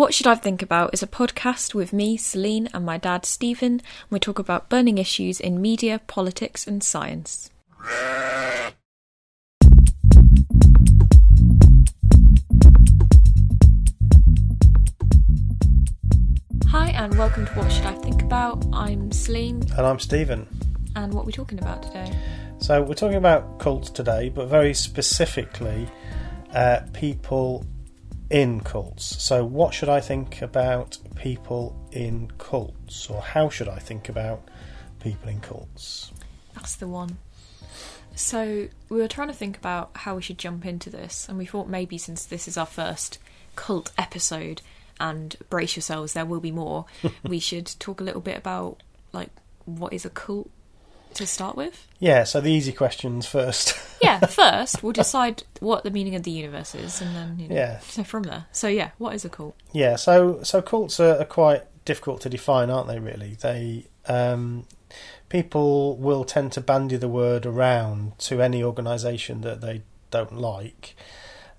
What Should I Think About is a podcast with me, Celine, and my dad, Stephen. We talk about burning issues in media, politics, and science. Hi, and welcome to What Should I Think About. I'm Celine, And I'm Stephen. and what are we talking about today? So we're talking about cults today, but very specifically, uh, people in cults. So, what should I think about people in cults, or how should I think about people in cults? That's the one. So we were trying to think about how we should jump into this, and we thought maybe since this is our first cult episode, and brace yourselves, there will be more. we should talk a little bit about like what is a cult to start with. Yeah. So the easy questions first. Yeah, first we'll decide what the meaning of the universe is, and then you know, Yeah. so from there. So yeah, what is a cult? Yeah, so so cults are, are quite difficult to define, aren't they? Really, they um, people will tend to bandy the word around to any organisation that they don't like,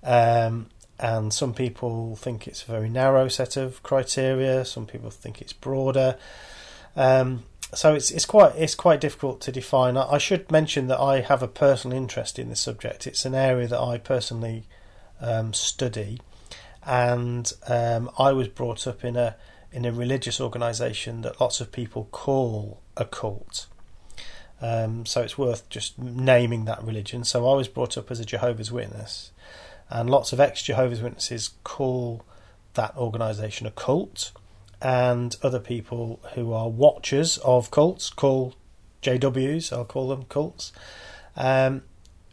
um, and some people think it's a very narrow set of criteria. Some people think it's broader. Um, so it's it's quite it's quite difficult to define. I, I should mention that I have a personal interest in this subject. It's an area that I personally um, study and um, I was brought up in a in a religious organisation that lots of people call a cult. Um, so it's worth just naming that religion. So I was brought up as a Jehovah's Witness, and lots of ex Jehovah's Witnesses call that organisation a cult, and other people who are watchers of cults call JWs. I'll call them cults, um,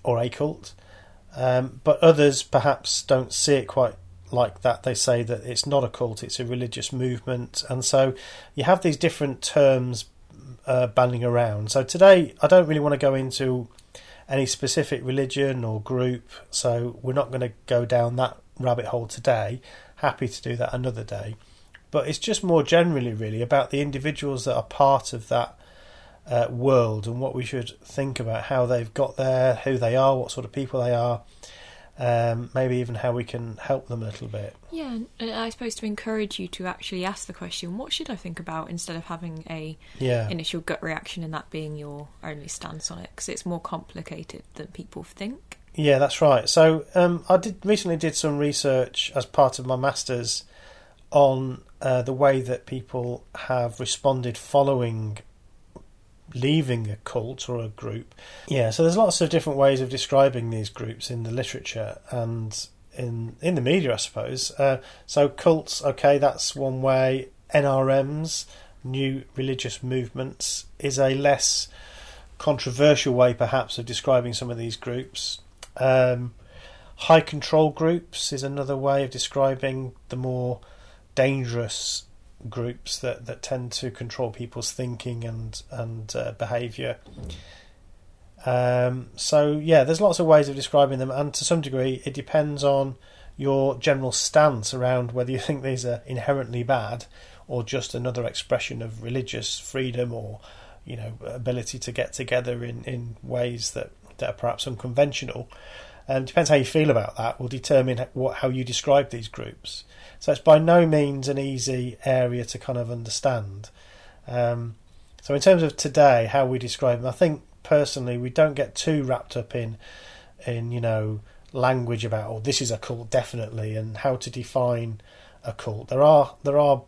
or a cult. Um, but others perhaps don't see it quite like that. They say that it's not a cult, it's a religious movement. And so you have these different terms uh, banding around. So today, I don't really want to go into any specific religion or group, so we're not going to go down that rabbit hole today. Happy to do that another day. But it's just more generally, really, about the individuals that are part of that uh, world and what we should think about how they've got there, who they are, what sort of people they are, um, maybe even how we can help them a little bit. Yeah, and I suppose to encourage you to actually ask the question, what should I think about, instead of having a Yeah, initial gut reaction and that being your only stance on it because it's more complicated than people think. yeah, that's right. So um, I did recently did some research as part of my masters on uh, the way that people have responded following leaving a cult or a group. Yeah, so there's lots of different ways of describing these groups in the literature and in in the media, I suppose. Uh, so cults, okay, that's one way. NRMs, new religious movements, is a less controversial way, perhaps, of describing some of these groups. Um, high control groups is another way of describing the more dangerous groups that, that tend to control people's thinking and and uh, behaviour. Um, so yeah, there's lots of ways of describing them, and to some degree, it depends on your general stance around whether you think these are inherently bad or just another expression of religious freedom or you know ability to get together in, in ways that, that are perhaps unconventional. Um, depends how you feel about that. Will determine what how you describe these groups. So it's by no means an easy area to kind of understand. Um, so in terms of today, how we describe them, I think personally we don't get too wrapped up in in you know language about oh this is a cult definitely and how to define a cult. There are there are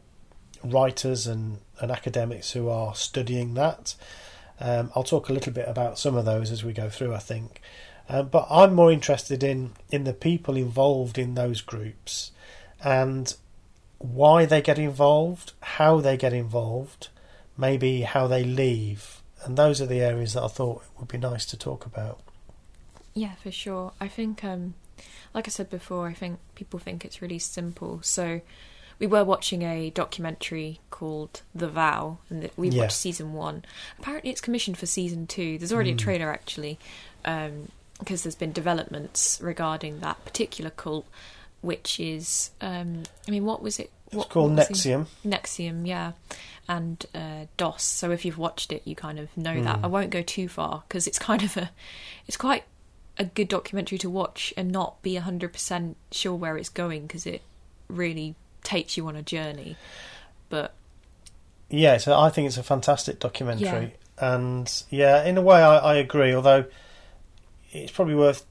writers and, and academics who are studying that. Um, I'll talk a little bit about some of those as we go through. I think. Um, but I'm more interested in in the people involved in those groups and why they get involved, how they get involved, maybe how they leave, and those are the areas that I thought would be nice to talk about. Yeah, for sure. I think, um, like I said before, I think people think it's really simple. So we were watching a documentary called The Vow, and Yeah. watched season one. Apparently, it's commissioned for season two. There's already a Mm. trailer actually, because there's been developments regarding that particular cult, which is, um, I mean, what was it? It's called what NXIVM. NXIVM, yeah, and uh, DOS. So if you've watched it, you kind of know that. Mm. I won't go too far because it's kind of a, it's quite a good documentary to watch and not be hundred percent sure where it's going because it really takes you on a journey. But Yeah, so I think it's a fantastic documentary, and yeah, in a way, I, I agree. Although it's probably worth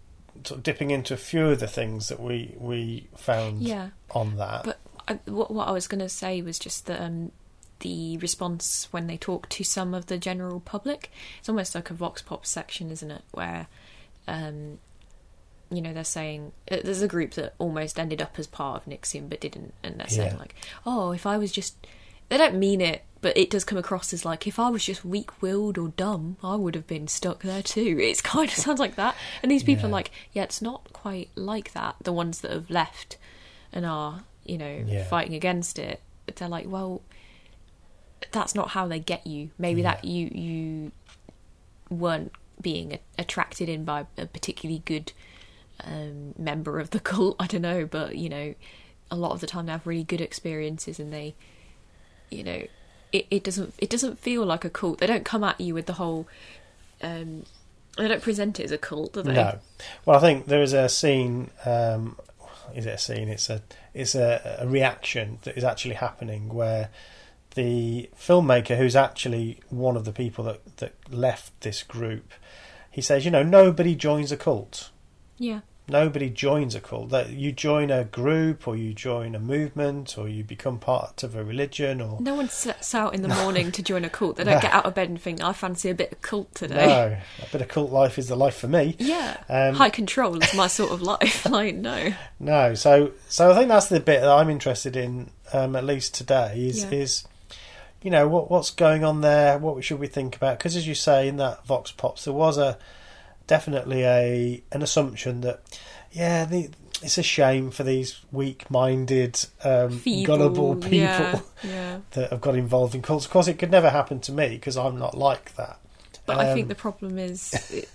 sort of dipping into a few of the things that we we found yeah, on that. but I, what what I was going to say was just that um, the response when they talk to some of the general public, it's almost like a vox pop section, isn't it? Where um, you know they're saying uh, there's a group that almost ended up as part of NXIVM but didn't, and they're saying Yeah. like, oh, if I was just they don't mean it. But it does come across as like if I was just weak-willed or dumb, I would have been stuck there too. It's kind of sounds like that, and these people Yeah. are like, yeah, it's not quite like that. The ones that have left and are, you know, Yeah. fighting against it, they're like, well, that's not how they get you. Maybe that you you weren't being a- attracted in by a particularly good um, member of the cult. I don't know, but you know, a lot of the time they have really good experiences, and they, you know, it, it doesn't it doesn't feel like a cult. They don't come at you with the whole. Um, they don't present it as a cult, do they? No. Well, I think there is a scene. Um, is it a scene? It's a it's a, a reaction that is actually happening where the filmmaker, who's actually one of the people that that left this group, he says, you know, nobody joins a cult. Yeah. Nobody joins a cult. That you join a group, or you join a movement, or you become part of a religion, or No one sets out in the morning to join a cult. They don't No. get out of bed and think, I fancy a bit of cult today. no, a bit of cult life is the life for me. Yeah. Um, High control is my sort of life. like, no. No, so so I think that's the bit that I'm interested in, um, at least today, is Yeah. is you know what what's going on there, what should we think about? Because as you say in that Vox Pops, there was a definitely a an assumption that yeah, the, it's a shame for these weak-minded, um, Feeble, gullible people Yeah. yeah. that have got involved in cults. Of course, it could never happen to me because I'm not like that. But I Um, think the problem is it,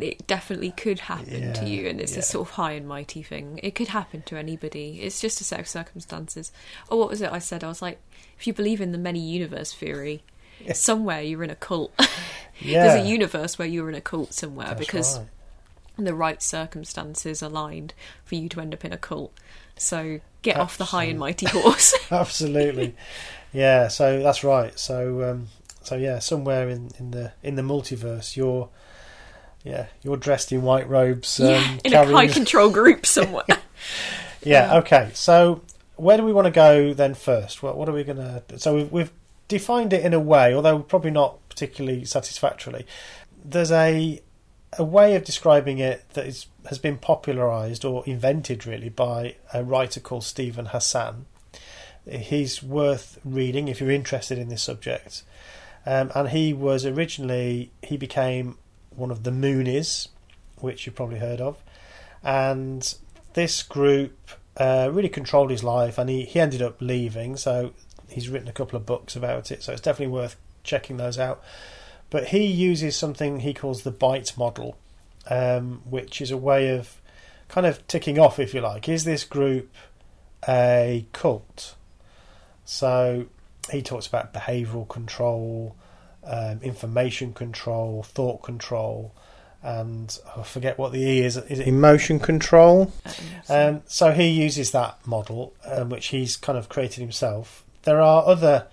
it definitely could happen to you, and it's yeah. a sort of high and mighty thing. It could happen to anybody. It's just a set of circumstances. Oh, what was it I said? I was like, if you believe in the many universe theory, Yeah. somewhere you're in a cult. Yeah, There's a universe where you're in a cult somewhere that's because right. the right circumstances aligned for you to end up in a cult. So get off the high and mighty horse. Absolutely, yeah. So that's right. So um, so yeah, somewhere in, in the in the multiverse, you're yeah you're dressed in white robes. Um, yeah, in a carrying- high control group somewhere. yeah. yeah. Okay. So where do we want to go then first? What what are we gonna? So we've we've defined it in a way, although probably not particularly satisfactorily. There's a a way of describing it that is has been popularized or invented really by a writer called Steven Hassan. He's worth reading if you're interested in this subject. Um, and he was originally he became one of the Moonies, which you've probably heard of, and this group uh, really controlled his life, and he, he ended up leaving. So he's written a couple of books about it, so it's definitely worth checking those out. But he uses something he calls the BITE model, um, which is a way of kind of ticking off, if you like, is this group a cult? So he talks about behavioural control, um, information control, thought control, and I forget what the E is. Is it emotion control? Um, so he uses that model, um, which he's kind of created himself. There are other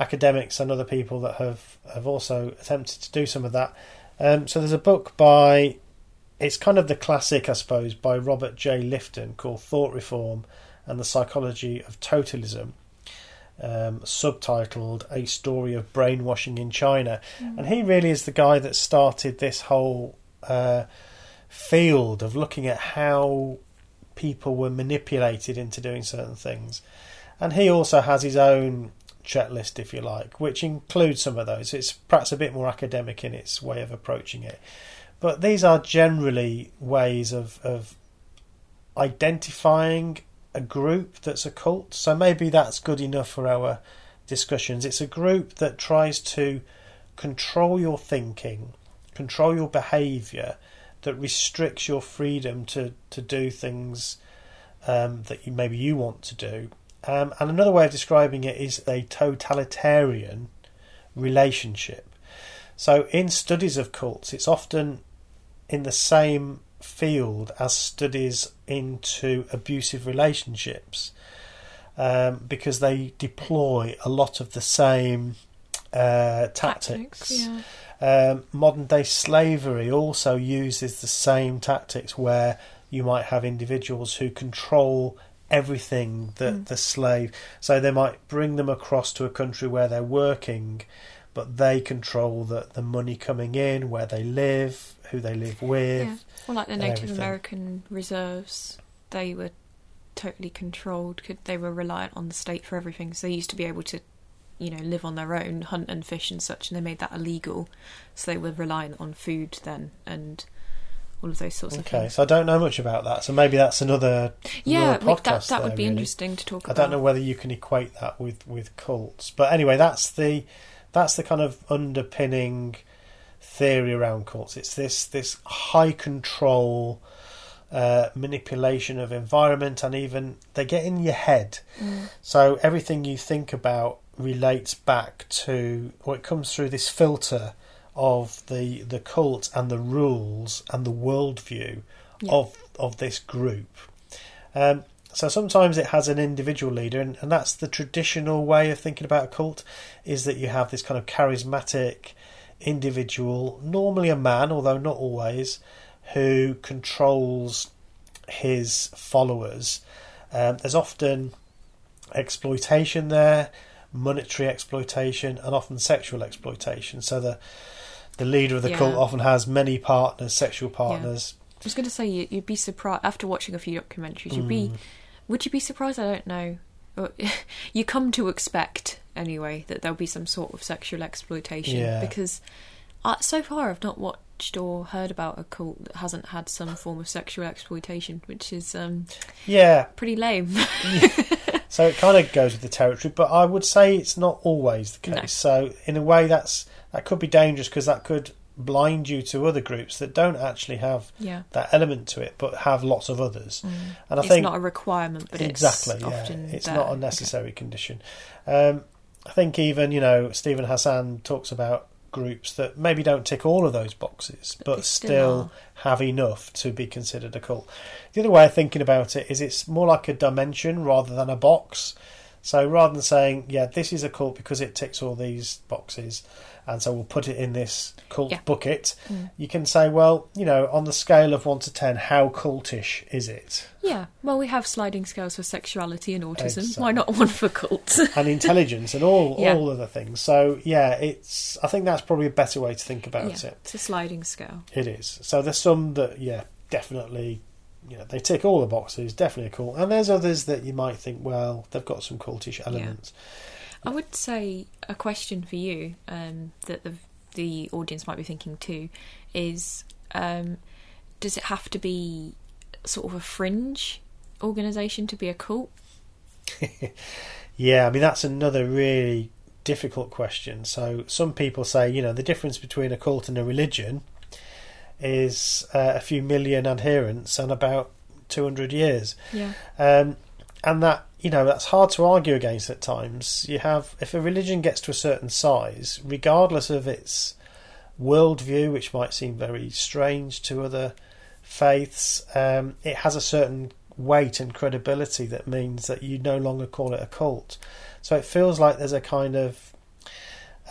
academics and other people that have, have also attempted to do some of that. Um, so there's a book by, it's kind of the classic, I suppose, by Robert J. Lifton called Thought Reform and the Psychology of Totalism, um, subtitled A Story of Brainwashing in China. And he really is the guy that started this whole uh, field of looking at how people were manipulated into doing certain things. And he also has his own checklist, if you like, which includes some of those. It's perhaps a bit more academic in its way of approaching it. But these are generally ways of, of identifying a group that's a cult. So maybe that's good enough for our discussions. It's a group that tries to control your thinking, control your behaviour, that restricts your freedom to, to do things um, that you, maybe you want to do. Um, and another way of describing it is a totalitarian relationship. So, in studies of cults, it's often in the same field as studies into abusive relationships. um, because they deploy a lot of the same uh, tactics. yeah. Um, modern day slavery also uses the same tactics where you might have individuals who control everything that Mm. the slave so they might bring them across to a country where they're working but they control the, the money coming in where they live who they live with Yeah. Well, like the Native everything. American reserves, they were totally controlled. Could they were reliant on the state for everything. So they used to be able to, you know, live on their own, hunt and fish and such, and they made that illegal. So they were reliant on food then and all of those sorts of okay so i don't know much about that so maybe that's another Yeah, podcast that that there, would be really. interesting to talk I about. I don't know whether you can equate that with, with cults, but anyway, that's the that's the kind of underpinning theory around cults. It's this this high control uh, manipulation of environment, and even they get in your head. Mm. So everything you think about relates back to, or it comes through this filter of the the cult and the rules and the worldview Yeah. of of this group. Um, so sometimes it has an individual leader, and, and that's the traditional way of thinking about a cult, is that you have this kind of charismatic individual, normally a man, although not always, who controls his followers. Um, there's often exploitation there, monetary exploitation, and often sexual exploitation. So the the leader of the cult often has many partners, sexual partners. I was going to say you, you'd be surprised after watching a few documentaries. You'd be, Mm. would you be surprised? I don't know. You come to expect anyway that there'll be some sort of sexual exploitation Yeah. because uh, so far I've not watched or heard about a cult that hasn't had some form of sexual exploitation, which is um, Yeah, pretty lame. So it kind of goes with the territory, but I would say it's not always the case. No. So in a way, that's that could be dangerous because that could blind you to other groups that don't actually have yeah, that element to it, but have lots of others. Mm. And I think it's think not a requirement, but exactly, it's yeah, often it's there. not a necessary condition. Um, I think even you know Steven Hassan talks about groups that maybe don't tick all of those boxes, But but, still still have enough to be considered a cult. The other way of thinking about it is it's more like a dimension rather than a box. So rather than saying, yeah, this is a cult because it ticks all these boxes, and so we'll put it in this cult Yeah. bucket, Mm. you can say, well, you know, on the scale of 1 to 10, how cultish is it? Yeah, well, we have sliding scales for sexuality and autism. Exactly. Why not one for cults? and intelligence and all Yeah. all other things. So yeah, it's I think that's probably a better way to think about yeah, it. it's a sliding scale. It is. So there's some that yeah, definitely you know, they tick all the boxes, definitely cool. And there's others that you might think, well, they've got some cultish elements. I would say a question for you um, that the the audience might be thinking too is: um, Does it have to be sort of a fringe organisation to be a cult? Yeah, I mean that's another really difficult question. So some people say, you know, the difference between a cult and a religion is uh, a few million adherents and about 200 years. Yeah, Um, and that you know that's hard to argue against at times. You have if a religion gets to a certain size, regardless of its worldview, which might seem very strange to other faiths, um, it has a certain weight and credibility that means that you no longer call it a cult. So it feels like there's a kind of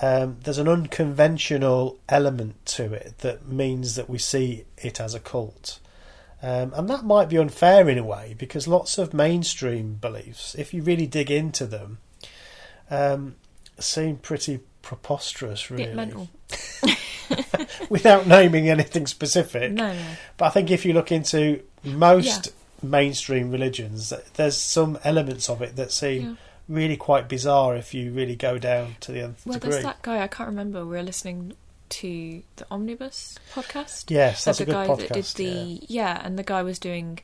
um, there's an unconventional element to it that means that we see it as a cult. Um, and that might be unfair in a way because lots of mainstream beliefs, if you really dig into them, um, seem pretty preposterous, really, without naming anything specific. No, no. But I think if you look into most mainstream religions, there's some elements of it that seem Yeah. really quite bizarre if you really go down to the nth Well, degree. there's that guy I can't remember. We were listening to the Omnibus podcast. Yes, that's There's a good guy podcast. that did the yeah. and the guy was doing.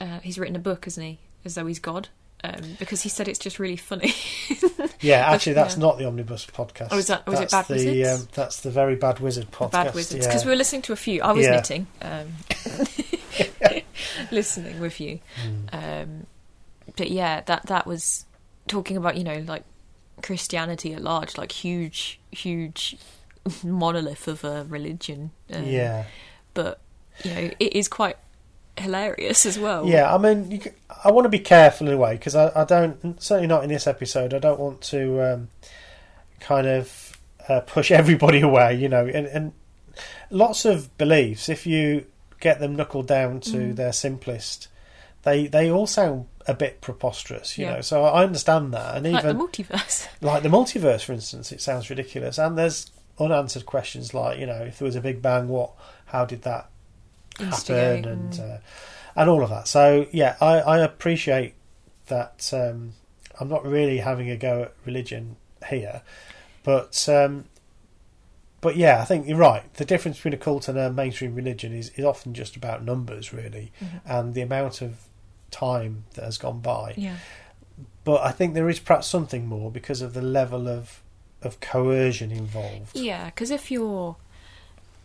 Uh, he's written a book, hasn't he? As though he's God, um, because he said it's just really funny. yeah. yeah, actually, that's yeah. not the Omnibus podcast. Oh, is that- was it that's Bad the, Wizards? Um, that's the Very Bad Wizard podcast. Bad Wizards, yeah. because we were listening to a few. I was Yeah. knitting, um, listening with you. Mm. Um, but yeah, that that was talking about you know like Christianity at large, like huge, huge monolith of a religion. Um, yeah. but you know it is quite hilarious as well. Yeah, I mean, I want to be careful in a way because I, I don't certainly not in this episode. I don't want to um, kind of uh, push everybody away, you know, and, and lots of beliefs. If you get them knuckled down to Mm. their simplest, they they all sound a bit preposterous, you Yeah. know. So I understand that, and like even the multiverse. like the multiverse, for instance, it sounds ridiculous. And there's unanswered questions like, you know, if there was a Big Bang, what, how did that Instigate happen, and and- uh, and all of that. So yeah, I, I appreciate that. Um, I'm not really having a go at religion here, but um, but yeah, I think you're right. The difference between a cult and a mainstream religion is, is often just about numbers, really, Mhm. and the amount of time that has gone by Yeah. but I think there is perhaps something more because of the level of of coercion involved. Yeah, because if you're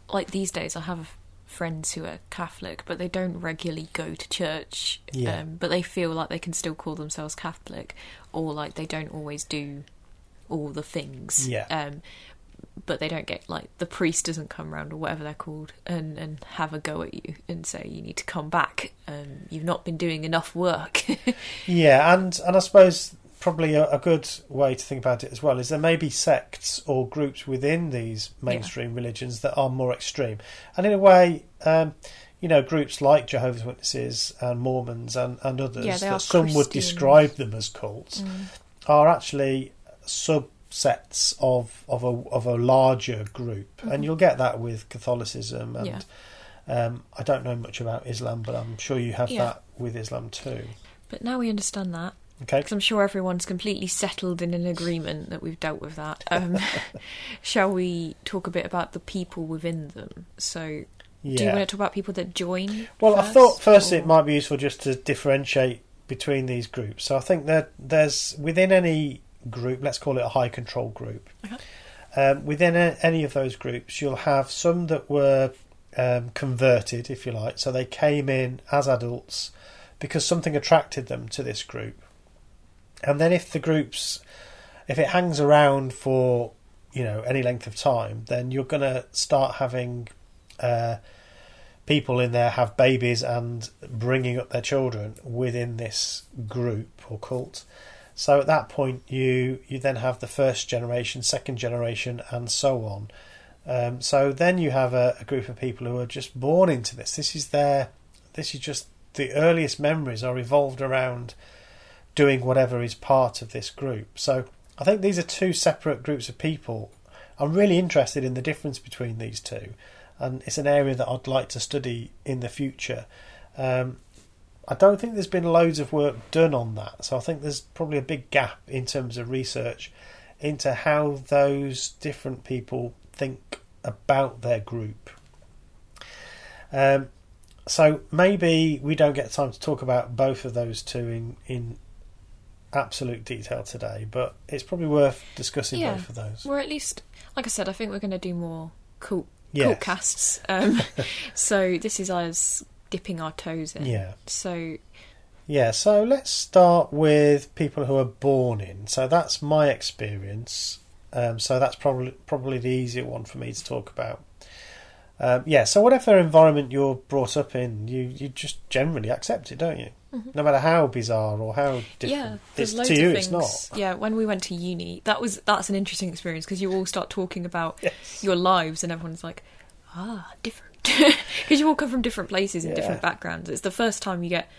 like these days, I have friends who are Catholic, but they don't regularly go to church. Yeah. Um, but they feel like they can still call themselves Catholic, or like they don't always do all the things. Yeah. Um, but they don't get like the priest doesn't come round or whatever they're called and and have a go at you and say you need to come back. Um, you've not been doing enough work. Yeah, and and I suppose probably a, a good way to think about it as well is there may be sects or groups within these mainstream religions that are more extreme, and in a way. Um, you know, groups like Jehovah's Witnesses and Mormons and, and others Yeah, that some would describe them as cults Mm. are actually subsets of of a of a larger group, Mhm. and you'll get that with Catholicism and Yeah. um, I don't know much about Islam, but I'm sure you have Yeah. that with Islam too. But now we understand that. Okay, because I'm sure everyone's completely settled in an agreement that we've dealt with that. Um, shall we talk a bit about the people within them? So, do you want to talk about people that join? Well, I thought first or- it might be useful just to differentiate between these groups. So I think that there's within any group, let's call it a high control group. Okay. Um, within a, any of those groups, you'll have some that were um, converted, if you like. So they came in as adults because something attracted them to this group. And then if the groups, if it hangs around for you know any length of time, then you're going to start having. Uh, people in there have babies and bringing up their children within this group or cult. So at that point, you you then have the first generation, second generation, and so on. Um, so then you have a, a group of people who are just born into this. This is their, this is just the earliest memories are revolved around doing whatever is part of this group. So I think these are two separate groups of people. I'm really interested in the difference between these two and it's an area that I'd like to study in the future. Um, I don't think there's been loads of work done on that, so I think there's probably a big gap in terms of research into how those different people think about their group. Um, so maybe we don't get time to talk about both of those two in in absolute detail today, but it's probably worth discussing Yeah. both of those. Or at least, like I said, I think we're going to do more cool, Yes. cool casts. Um, so this is us dipping our toes in. Yeah. So Yeah, so let's start with people who are born in. So that's my experience. Um, so that's probably probably the easier one for me to talk about. Um, yeah, so whatever environment you're brought up in, you, you just generally accept it, don't you? Mhm. No matter how bizarre or how yeah, different. loads to you, of it's not. Yeah, when we went to uni, that was that's an interesting experience because you all start talking about Yes. your lives and everyone's like, ah, different. Because you all come from different places and different backgrounds. It's the first time you get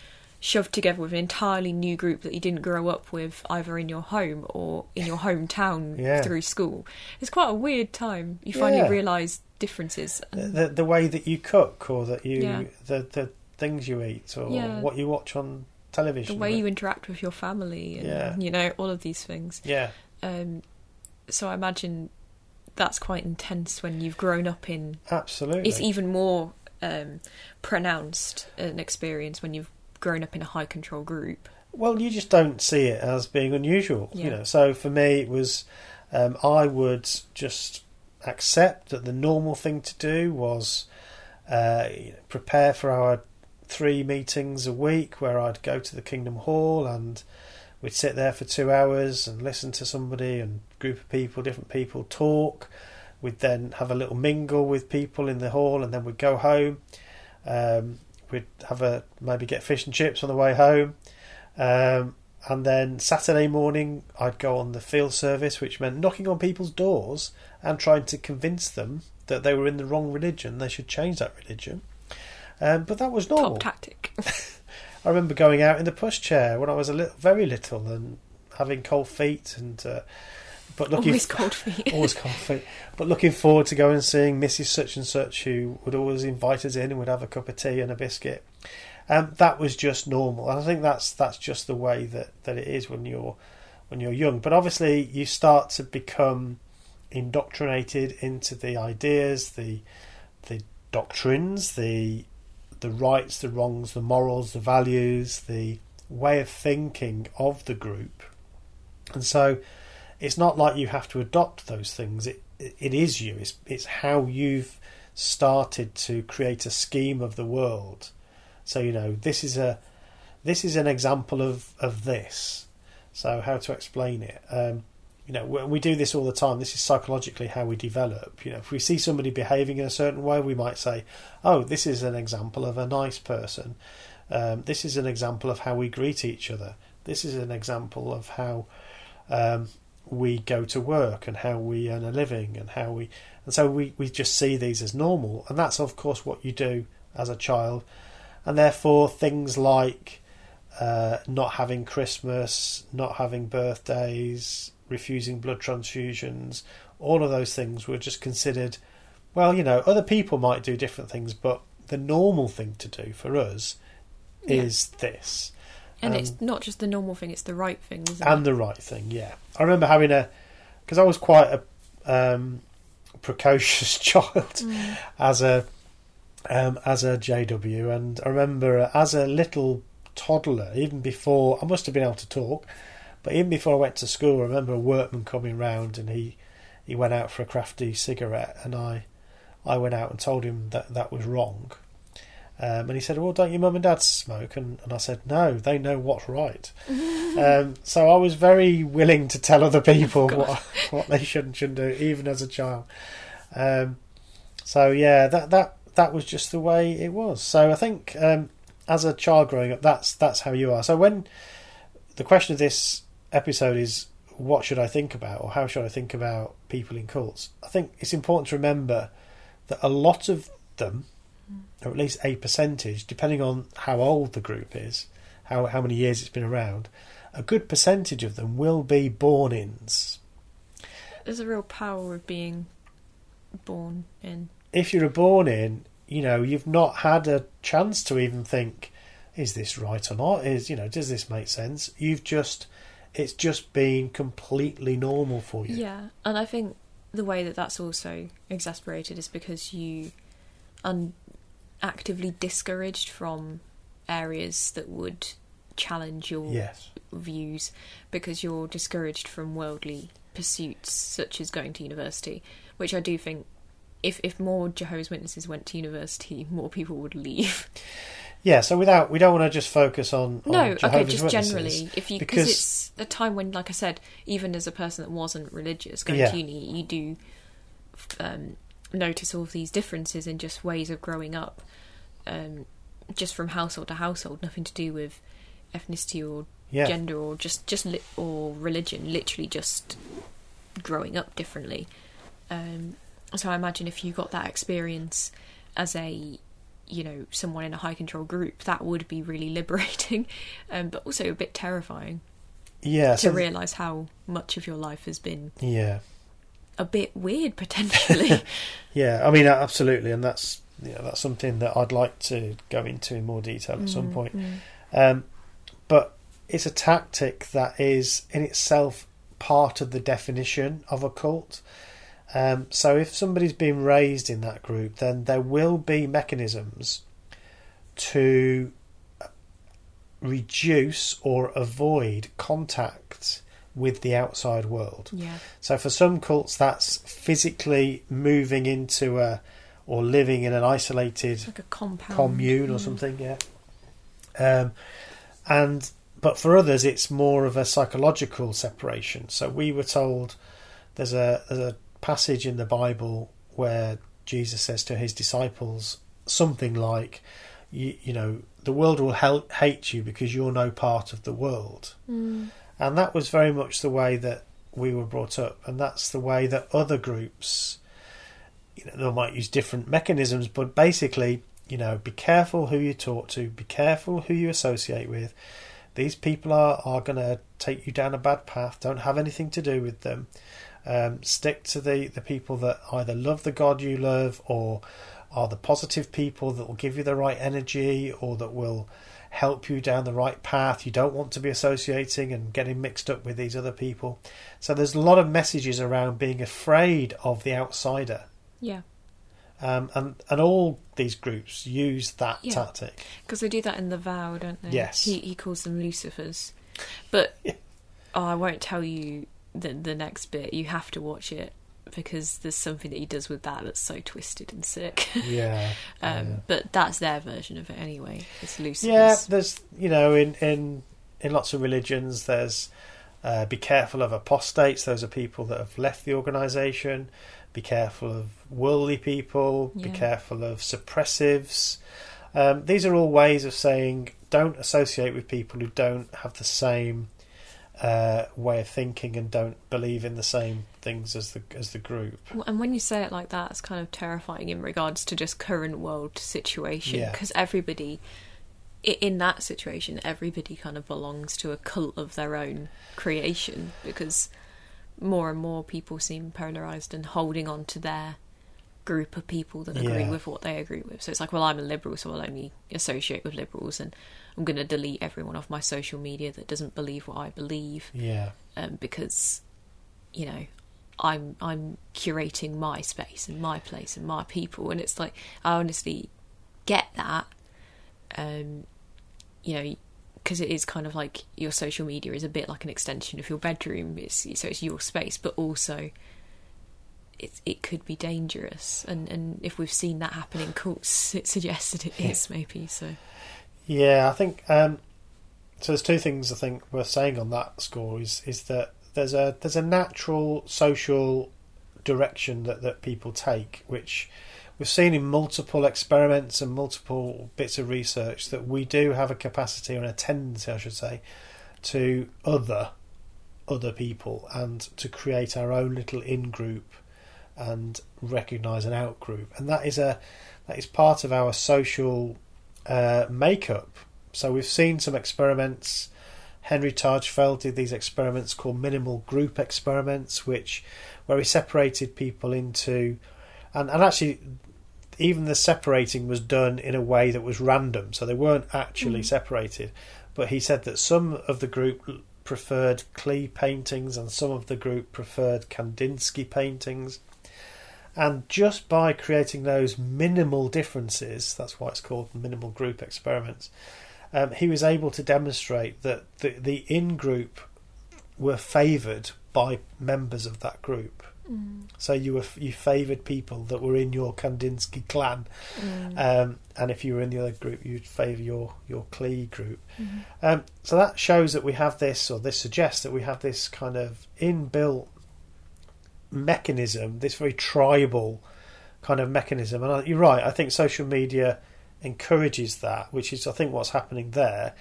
shoved together with an entirely new group that you didn't grow up with either in your home or in your hometown Yeah. through school. It's quite a weird time. You finally Yeah. realise differences. The, the, the way that you cook or that you Yeah. the, the things you eat or Yeah. what you watch on television. the way you interact with your family and Yeah. you know all of these things Yeah. um, so i imagine that's quite intense when you've grown up in Absolutely. it's even more um, pronounced an experience when you've grown up in a high control group Well, you just don't see it as being unusual, you know. So for me, it was um, I would just accept that the normal thing to do was uh, prepare for our three meetings a week, where I'd go to the Kingdom Hall and we'd sit there for two hours and listen to somebody and group of people, different people talk. We'd then have a little mingle with people in the hall, and then we'd go home. Um, we'd have a maybe get fish and chips on the way home, um, and then Saturday morning I'd go on the field service, which meant knocking on people's doors and trying to convince them that they were in the wrong religion, they should change that religion. Um, but that was normal. Top tactic. I remember going out in the pushchair when I was a little, very little, and having cold feet, and uh, but looking Always cold feet. always cold feet. But looking forward to going and seeing Mrs. Such and Such, who would always invite us in and would have a cup of tea and a biscuit. Um, that was just normal, and I think that's that's just the way that, that it is when you're when you're young. But obviously, you start to become indoctrinated into the ideas, the the doctrines, the the rights, the wrongs, the morals, the values, the way of thinking of the group. And so it's not like you have to adopt those things. It it is you. It's it's how you've started to create a scheme of the world. So you know this is a this is an example of of this. So how to explain it? Um, you know, we do this all the time. This is psychologically how we develop. You know, if we see somebody behaving in a certain way, we might say, "Oh, this is an example of a nice person. Um, this is an example of how we greet each other. This is an example of how um, we go to work and how we earn a living and how we." And so we we just see these as normal, and that's of course what you do as a child, and therefore things like uh, not having Christmas, not having birthdays, refusing blood transfusions, all of those things were just considered, well, you know, other people might do different things, but the normal thing to do for us Yeah. is this. And Um, it's not just the normal thing; it's the right thing, isn't and it? the right thing, yeah. I remember having a, because I was quite a um, precocious child Mm. as a um, as a JW, and I remember as a little toddler, even before I must have been able to talk, but even before I went to school, I remember a workman coming round and he he went out for a crafty cigarette, and I I went out and told him that that was wrong. Um, and he said, "Well, don't your mum and dad smoke?" And, and I said, "No, they know what's right." um, so I was very willing to tell other people God. what what they should and shouldn't do, even as a child. Um, so yeah, that that that was just the way it was. So I think um, as a child growing up, that's that's how you are. So when the question of this episode is, what should I think about, or how should I think about people in cults? I think it's important to remember that a lot of them, or at least a percentage, depending on how old the group is, how how many years it's been around, a good percentage of them will be born-ins. There's a real power of being born in. if you're a born in, you know, you've not had a chance to even think, is this right or not? Is you know, does this make sense? You've just, it's just been completely normal for you. Yeah, and I think the way that that's also exasperated is because you are actively discouraged from areas that would challenge your Yes. views because you're discouraged from worldly pursuits such as going to university, which I do think if if more Jehovah's Witnesses went to university, more people would leave. Yeah. So without, we don't want to just focus on, on no, okay, just Witnesses, generally, if you because- because it's a time when, like I said, even as a person that wasn't religious going Yeah. to uni, you do um, notice all of these differences in just ways of growing up, um, just from household to household, nothing to do with ethnicity or yeah, gender or just just li- or religion, literally just growing up differently. Um, so I imagine if you got that experience as a you know someone in a high control group, that would be really liberating, um, but also a bit terrifying yeah, to so, realise how much of your life has been yeah, a bit weird potentially. yeah. I mean, absolutely, and that's yeah, that's something that I'd like to go into in more detail at some Mm, point. mm. Um, but it's a tactic that is in itself part of the definition of a cult. Um, so if somebody's been raised in that group, then there will be mechanisms to reduce or avoid contact with the outside world. Yeah, So for some cults, that's physically moving into a or living in an isolated like a compound commune or Mm. something, yeah. Um, and but for others, it's more of a psychological separation. So we were told there's a there's a passage in the Bible where Jesus says to his disciples something like, you, you know the world will hel- hate you because you're no part of the world. Mm. And that was very much the way that we were brought up, and that's the way that other groups, you know, they might use different mechanisms, but basically, you know, be careful who you talk to, be careful who you associate with. These people are, are going to take you down a bad path. Don't have anything to do with them. Um, stick to the, the people that either love the God you love or are the positive people that will give you the right energy or that will help you down the right path. You don't want to be associating and getting mixed up with these other people. So there's a lot of messages around being afraid of the outsider. Yeah. Um, and and all these groups use that Yeah. tactic. Because they do that in the vow, don't they? Yes. He he calls them Lucifers, but Yeah. oh, I won't tell you the the next bit. You have to watch it because there's something that he does with that that's so twisted and sick. Yeah. um, yeah. But that's their version of it anyway. It's Lucifers. Yeah, there's you know in in in lots of religions there's uh, be careful of apostates. Those are people that have left the organisation. Be careful of worldly people. Be careful of suppressives. Um, these are all ways of saying don't associate with people who don't have the same uh, way of thinking and don't believe in the same things as the as the group. And when you say it like that, it's kind of terrifying in regards to just current world situation Yeah. because everybody in that situation, everybody kind of belongs to a cult of their own creation because more and more people seem polarized and holding on to their group of people that agree Yeah. with what they agree with. So it's like, well, I'm a liberal, so I'll only associate with liberals, and I'm going to delete everyone off my social media that doesn't believe what I believe. Yeah, um, because you know I'm I'm curating my space and my place and my people, and it's like I honestly get that, um, you know, because it is kind of like your social media is a bit like an extension of your bedroom. It's so it's your space, but also it it could be dangerous, and and if we've seen that happen in cults, it suggests that it is maybe so. Yeah, I think um, so. There's two things I think worth saying on that score is is that there's a there's a natural social direction that, that people take, which we've seen in multiple experiments and multiple bits of research that we do have a capacity or a tendency, I should say, to other other people and to create our own little in group and recognise an out group, and that is a that is part of our social uh, makeup. So we've seen some experiments. Henri Tajfel did these experiments called minimal group experiments, which where he separated people into, and, and actually even the separating was done in a way that was random, so they weren't actually Mm. separated. But he said that some of the group preferred Klee paintings and some of the group preferred Kandinsky paintings. And just by creating those minimal differences, that's why it's called minimal group experiments, um, he was able to demonstrate that the, the in group were favoured by members of that group. Mm. So you were you favoured people that were in your Kandinsky clan, Mm. um, and if you were in the other group, you'd favour your your Klee group. Mhm. Um, so that shows that we have this, or this suggests that we have this kind of inbuilt mechanism, this very tribal kind of mechanism. And I, you're right. I think social media encourages that, which is I think what's happening there.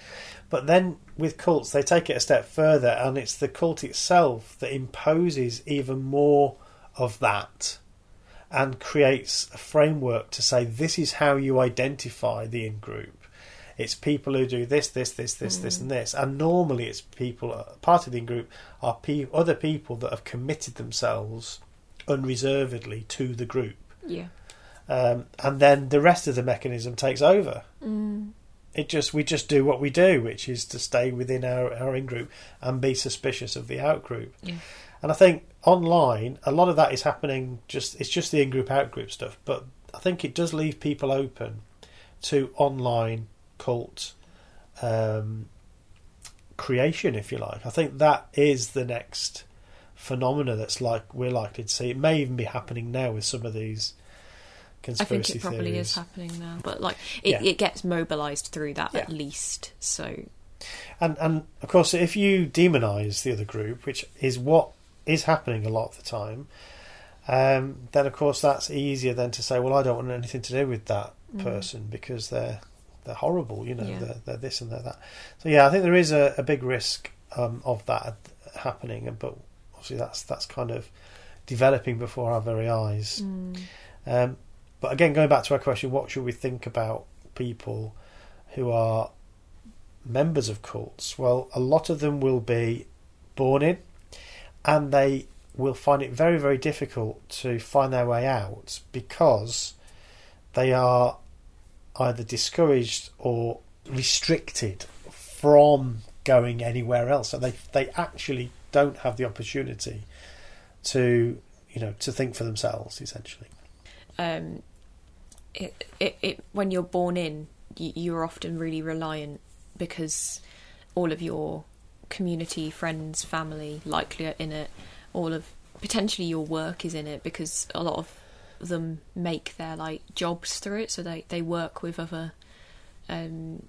But then with cults, they take it a step further, and it's the cult itself that imposes even more of that and creates a framework to say this is how you identify the in group. It's people who do this, this, this, this, this, and this, and normally it's people. Part of the in group are pe- other people that have committed themselves unreservedly to the group, Yeah. um, and then the rest of the mechanism takes over. Mm. It just we just do what we do, which is to stay within our, our in group and be suspicious of the out group. Yeah. And I think online a lot of that is happening. Just it's just the in group out group stuff, but I think it does leave people open to online cult um, creation, if you like. I think that is the next phenomena that's like we're likely to see. It may even be happening now with some of these conspiracy I think it probably theories. is happening now, but like it, Yeah. it gets mobilised through that at least. So And and of course, if you demonise the other group, which is what is happening a lot of the time, um, then of course that's easier than to say, well, I don't want anything to do with that Mm. person because they're they're horrible. You know, Yeah. they're, they're this and they're that. So yeah, I think there is a, a big risk um, of that happening, and but obviously that's that's kind of developing before our very eyes. Mm. Um, but again, going back to our question, what should we think about people who are members of cults? Well, a lot of them will be born in, and they will find it very, very difficult to find their way out because they are either discouraged or restricted from going anywhere else. So they they actually don't have the opportunity to you know to think for themselves essentially. um, it, it, it, when you're born in, you, you're often really reliant because all of your community, friends, family likely are in it. All of potentially your work is in it because a lot of them make their like jobs through it. So they they work with other. Um,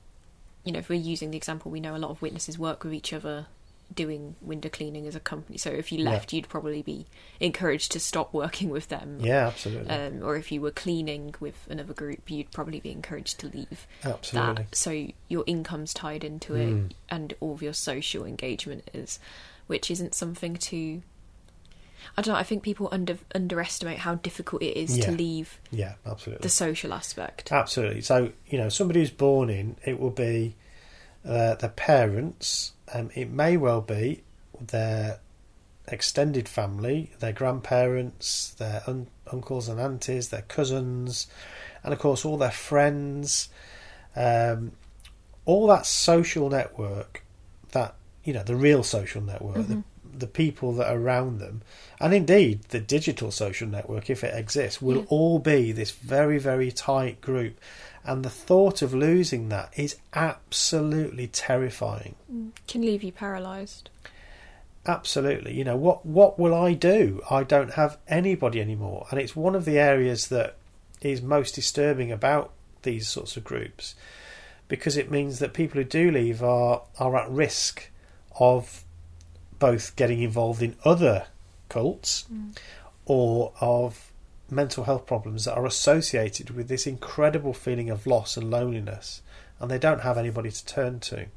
you know, if we're using the example, we know a lot of witnesses work with each other doing window cleaning as a company. So if you Yeah. left, you'd probably be encouraged to stop working with them Yeah, absolutely, um, or if you were cleaning with another group, you'd probably be encouraged to leave absolutely. that. So your income's tied into it, Mm. and all of your social engagement is, which isn't something to. I don't know. I think people under underestimate how difficult it is Yeah. to leave Yeah, absolutely. the social aspect. Absolutely. So, you know, somebody who's born in, it will be uh, their parents, um, it may well be their extended family, their grandparents, their un- uncles and aunties, their cousins, and of course all their friends. Um, all that social network, that, you know, the real social network, the, the people that are around them, and indeed the digital social network, if it exists, will Yeah. all be this very, very tight group. And the thought of losing that is absolutely terrifying. Mm, can leave you paralysed. Absolutely. You know, what what will I do? I don't have anybody anymore. And it's one of the areas that is most disturbing about these sorts of groups because it means that people who do leave are are at risk of both getting involved in other cults mm. or of mental health problems that are associated with this incredible feeling of loss and loneliness and they don't have anybody to turn to.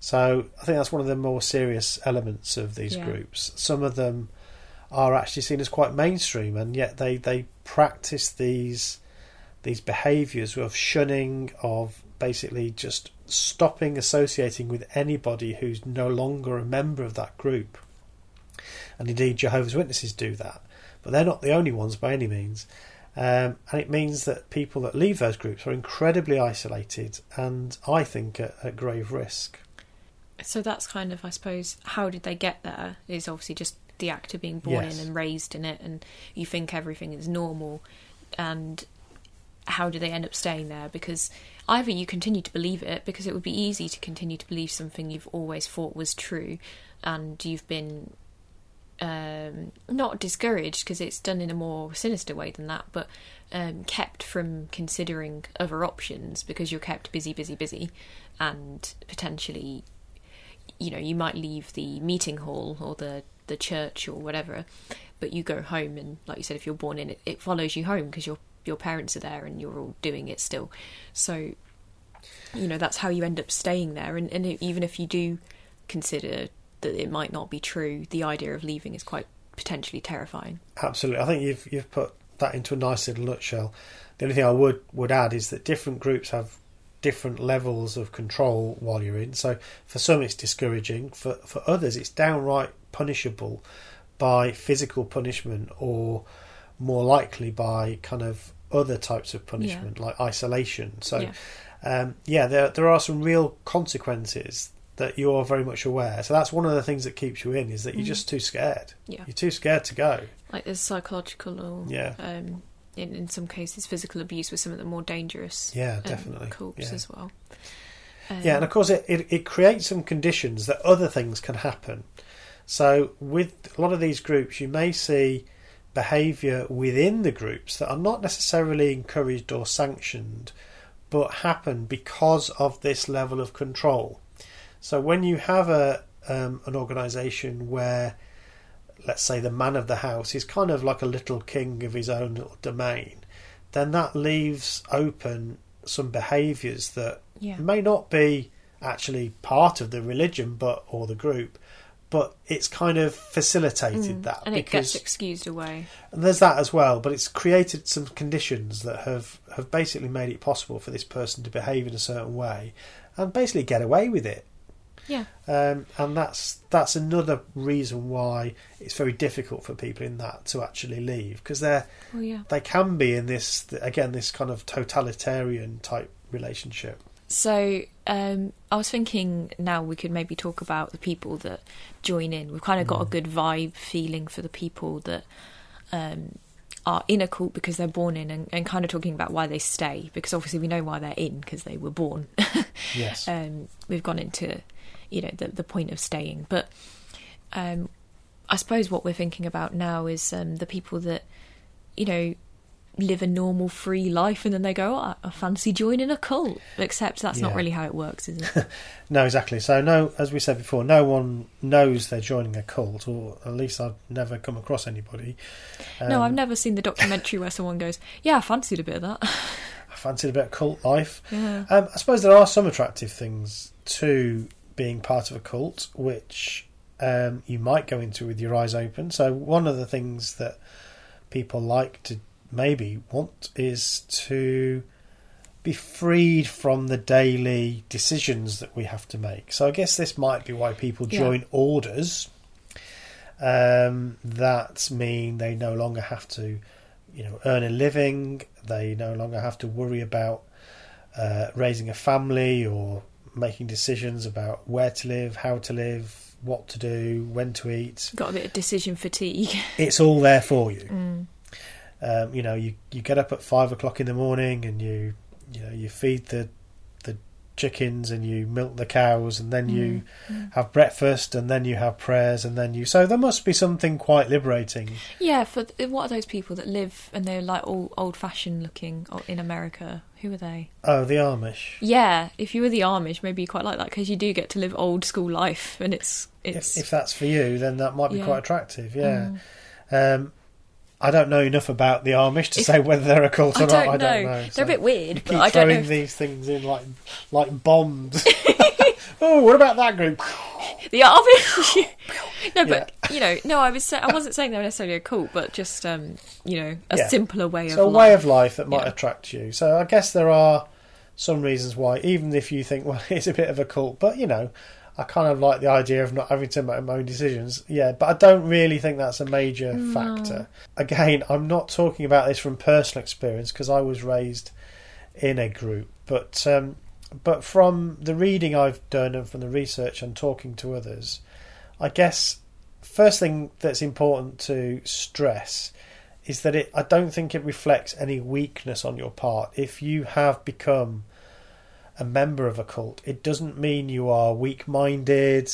So I think that's one of the more serious elements of these Yeah. groups. Some of them are actually seen as quite mainstream, and yet they, they practice these these behaviours of shunning, of basically just stopping associating with anybody who's no longer a member of that group. And indeed, Jehovah's Witnesses do that, but they're not the only ones by any means. Um, and it means that people that leave those groups are incredibly isolated and I think at, at grave risk. So that's kind of, I suppose, how did they get there? Is obviously just the act of being born Yes. in and raised in it, and you think everything is normal. And how do they end up staying there? Because either you continue to believe it, because it would be easy to continue to believe something you've always thought was true, and you've been um, not discouraged because it's done in a more sinister way than that, but um, kept from considering other options because you're kept busy, busy, busy, and potentially, you know, you might leave the meeting hall or the the church or whatever, but you go home and, like you said, if you're born in it, it follows you home because your your parents are there and you're all doing it still. So, you know, that's how you end up staying there, and, and even if you do consider that it might not be true, the idea of leaving is quite potentially terrifying. Absolutely, I think you've you've put that into a nice little nutshell. The only thing I would would add is that different groups have different levels of control while you're in. So for some it's discouraging, for for others it's downright punishable by physical punishment or more likely by kind of other types of punishment like isolation. So Yeah. um, yeah, there there are some real consequences that you're very much aware. So that's one of the things that keeps you in is that you're Mhm. just too scared. Yeah. You're too scared to go. Like there's psychological or Yeah. um, in in some cases physical abuse with some of the more dangerous Yeah, um, definitely. cults Yeah. as well. Um, Yeah, and of course, it, it, it creates some conditions that other things can happen. So, with a lot of these groups, you may see behaviour within the groups that are not necessarily encouraged or sanctioned, but happen because of this level of control. So, when you have a um, an organisation where, let's say, the man of the house is kind of like a little king of his own little domain, then that leaves open some behaviours that Yeah. may not be actually part of the religion, but or the group, but it's kind of facilitated that Mm. and it gets excused away. and there's that as well. But it's created some conditions that have have basically made it possible for this person to behave in a certain way and basically get away with it. Yeah. Um, and that's that's another reason why it's very difficult for people in that to actually leave because they're Well, yeah. they can be in this again this kind of totalitarian type relationship. So um, I was thinking now we could maybe talk about the people that join in. We've kind of got a good vibe feeling for the people that um, are in a cult because they're born in, and, and kind of talking about why they stay because obviously we know why they're in because they were born. Yes. um, we've gone into you know the the point of staying, but um, I suppose what we're thinking about now is um, the people that you know live a normal free life and then they go oh, I, fancy joining a cult except that's not really how it works is it No, exactly. So no, as we said before, no one knows they're joining a cult, or at least I've never come across anybody. no Um, i've never seen the documentary where someone goes yeah i fancied a bit of that I fancied a bit of cult life. yeah Um, I suppose there are some attractive things to being part of a cult, which um, you might go into with your eyes open. So one of the things that people like to maybe want is to be freed from the daily decisions that we have to make. So I guess this might be why people Yeah. join orders. Um, that mean they no longer have to, you know, earn a living. They no longer have to worry about uh, raising a family or making decisions about where to live, how to live, what to do, when to eat. got a bit of decision fatigue It's all there for you. mm. Um, you know, you, you get up at five o'clock in the morning and you you know you feed the the chickens and you milk the cows and then you Mm. have breakfast and then you have prayers and then you so there must be something quite liberating. yeah for th- what are those people that live and they're like all old fashioned looking in america who are they Oh, the Amish. Yeah, if you were the Amish, maybe you quite like that because you do get to live old school life, and it's If, it's if that's for you, then that might be Yeah. quite attractive. Yeah. Mm. Um, I don't know enough about the Amish to If- say whether they're a cult or not. I don't know. They're so a bit weird, but keep I don't throwing if- these things in like like bombs. oh, what about that group? The Amish. no, but you know, no, I was I wasn't saying they were necessarily a cult, but just um, you know, a Yeah. simpler way So a of way life. of life that might Yeah. attract you. So I guess there are some reasons why, even if you think, well, it's a bit of a cult, but you know, I kind of like the idea of not having to make my own decisions. Yeah, but I don't really think that's a major No. factor. Again, I'm not talking about this from personal experience because I was raised in a group, but um, but from the reading I've done and from the research and talking to others, I guess first thing that's important to stress is that it I don't think it reflects any weakness on your part. If you have become a member of a cult, it doesn't mean you are weak minded.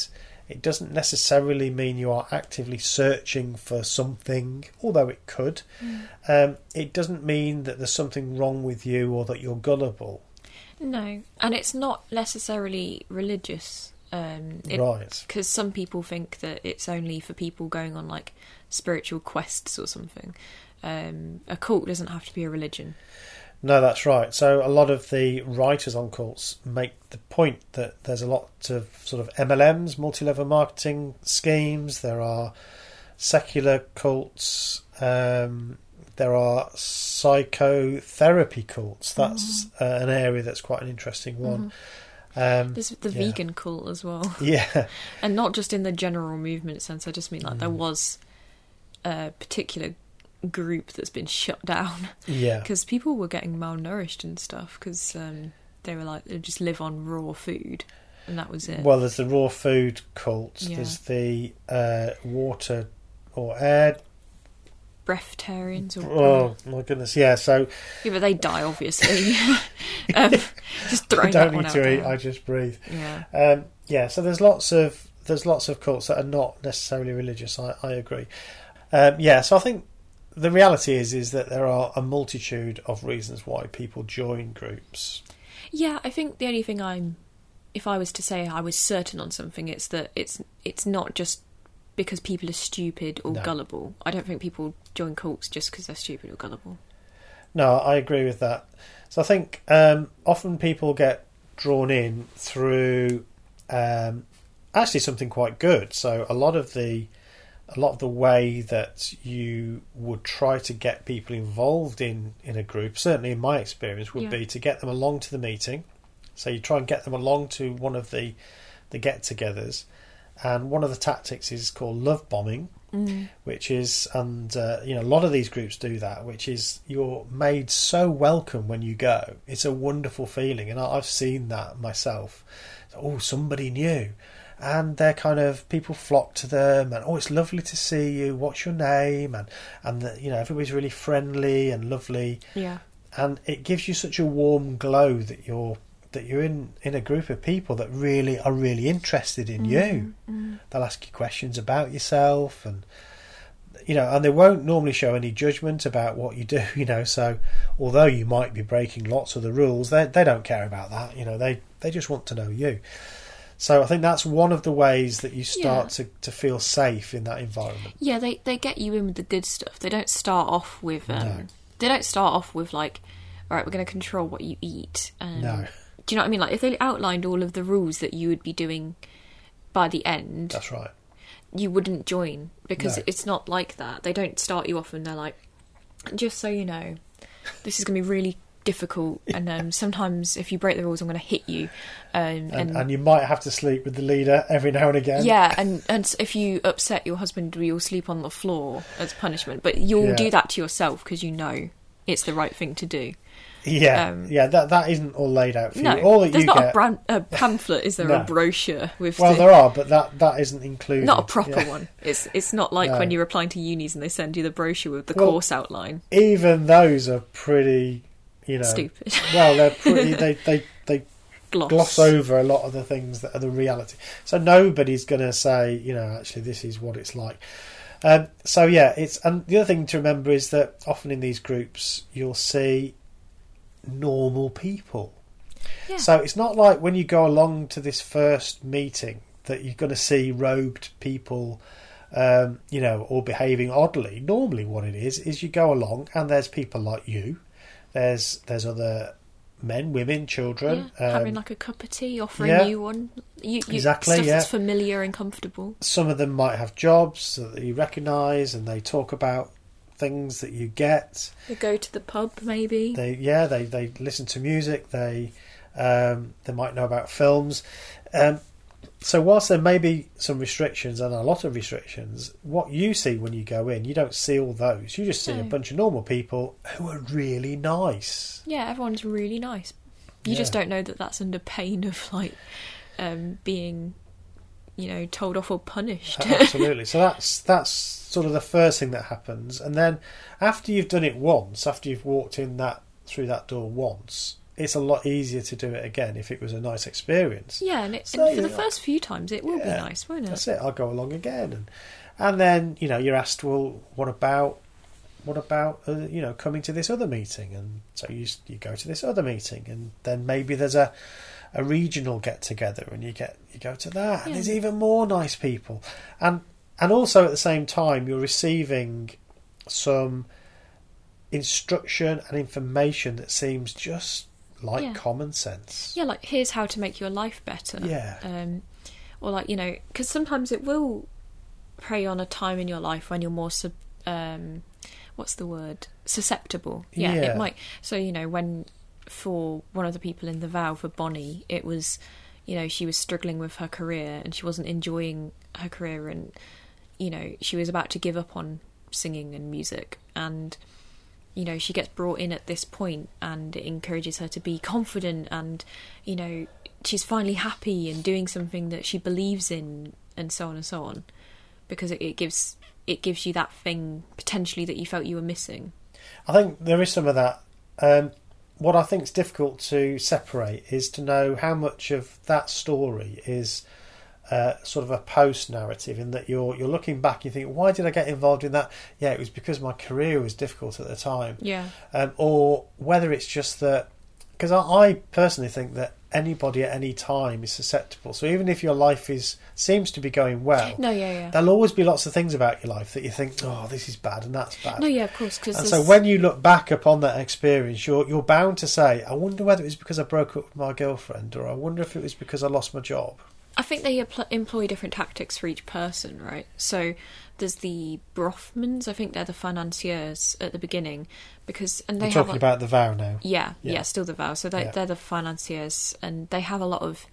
It doesn't necessarily mean you are actively searching for something, although it could. Um, it doesn't mean that there's something wrong with you or that you're gullible. No, and it's not necessarily religious. Um, it, right. because some people think that it's only for people going on like spiritual quests or something. Um, a cult doesn't have to be a religion. No, that's right. So a lot of the writers on cults make the point that there's a lot of sort of MLMs, multi-level marketing schemes. There are secular cults. Um, there are psychotherapy cults. That's uh, an area that's quite an interesting one. Um, There's the Yeah. vegan cult as well, yeah, and not just in the general movement sense. I just mean like there Mm. was a particular group that's been shut down yeah, because people were getting malnourished and stuff because um, they were like they just live on raw food, and that was it. Well, there's the raw food cult. Yeah. There's the uh, water or air. Breatharians or Oh my goodness! Yeah, so yeah, but they die obviously. um, just I throwing that don't need to eat. there. I just breathe. Yeah. Um, yeah, so there's lots of there's lots of cults that are not necessarily religious. I, I agree. Um, yeah, so I think the reality is is that there are a multitude of reasons why people join groups. Yeah, I think the only thing I'm, if I was to say I was certain on something, it's that it's it's not just because people are stupid or No. gullible. I don't think people join cults just because they're stupid or gullible. No, I agree with that. So I think um, often people get drawn in through um, actually something quite good. So a lot of the a lot of the way that you would try to get people involved in in a group, certainly in my experience, would Yeah. be to get them along to the meeting. So you try and get them along to one of the the get-togethers, and one of the tactics is called love bombing Mm. which is and uh, you know a lot of these groups do that which is you're made so welcome when you go it's a wonderful feeling and I- i've seen that myself oh somebody new and they're kind of people flock to them and oh it's lovely to see you. What's your name? and and the, you know everybody's really friendly and lovely. Yeah. and it gives you such a warm glow that you're that you're in in a group of people that really are really interested in you. Mm. they'll ask you questions about yourself and you know and they won't normally show any judgment about what you do you know so although you might be breaking lots of the rules they they don't care about that you know they they just want to know you so i think that's one of the ways that you start to to feel safe in that environment Yeah, they they get you in with the good stuff. They don't start off with um, No. they don't start off with like, all right, we're going to control what you eat. Um, No. Do you know what I mean? Like if they outlined all of the rules that you would be doing by the end, that's right you wouldn't join because No. it's not like that. They don't start you off and they're like, just so you know, this is going to be really difficult, and um, sometimes if you break the rules, I'm going to hit you. Um, and, and you might have to sleep with the leader every now and again yeah, and and if you upset your husband, you'll sleep on the floor as punishment. But you'll Yeah. do that to yourself because you know it's the right thing to do. yeah um, yeah that that isn't all laid out for No, you all that there's you not get a, brand, a pamphlet. Is there No. a brochure with? well the, there are but that that isn't included not a proper Yeah. one. It's it's not like No. when you're applying to unis and they send you the brochure with the Well, course outline. even those are pretty you know Stupid. well they're pretty they they they Gloss. gloss over a lot of the things that are the reality so nobody's going to say you know actually this is what it's like um, so yeah it's and the other thing to remember is that often in these groups you'll see normal people Yeah. so it's not like when you go along to this first meeting that you're going to see robed people um, you know, or behaving oddly. Normally, what it is is you go along and there's people like you. There's there's other men, women, children. Yeah, um, having like a cup of tea, offering yeah. you one. You, you, Exactly, Stuff yeah. that's familiar and comfortable. some of them might have jobs that you recognise, and they talk about things that you get. They go to the pub, maybe. They yeah, they they listen to music. They um, they might know about films. Um, so whilst there may be some restrictions and a lot of restrictions, what you see when you go in, you don't see all those. You just see a bunch of normal people who are really nice. yeah, everyone's really nice. You just don't know that that's under pain of like um, being, you know, told off or punished. Absolutely. so that's that's sort of the first thing that happens, and then after you've done it once, after you've walked in that through that door once, it's a lot easier to do it again if it was a nice experience. yeah, and, it, So, and for the yeah. first few times, it will be nice, won't it? That's it. I'll go along again, and and then you know you're asked, well, what about what about uh, you know coming to this other meeting? And so you you go to this other meeting, and then maybe there's a a regional get together, and you get you go to that, and there's even more nice people, and and also at the same time you're receiving some instruction and information that seems just like Yeah. common sense. Yeah, like here's how to make your life better. Yeah. Um, or like you know, because sometimes it will prey on a time in your life when you're more sub. Um, what's the word? Susceptible. Yeah, Yeah. it might. So you know, when for one of the people in the vow for Bonnie, it was, you know, she was struggling with her career and she wasn't enjoying her career, and you know, she was about to give up on singing and music, and you know she gets brought in at this point and it encourages her to be confident and you know she's finally happy and doing something that she believes in and so on and so on because it, it gives it gives you that thing potentially that you felt you were missing I think there is some of that. Um, what I think is difficult to separate is to know how much of that story is uh, sort of a post narrative, in that you're you're looking back, you think, why did I get involved in that? Yeah, it was because my career was difficult at the time, yeah um, or whether it's just that because I, I personally think that anybody at any time is susceptible. So even if your life is seems to be going well, No, yeah, yeah. there'll always be lots of things about your life that you think, oh, this is bad and that's bad. No, yeah, of course. Because And so when you look back upon that experience, you're you're bound to say, I wonder whether it was because I broke up with my girlfriend, or I wonder if it was because I lost my job. I think they appl- employ different tactics for each person, right? So there's the Bronfmans. I think they're the financiers at the beginning because and they We're have talking a- about the vow now. Yeah, Yeah. yeah, still the vow. So they, Yeah. they're the financiers, and they have a lot of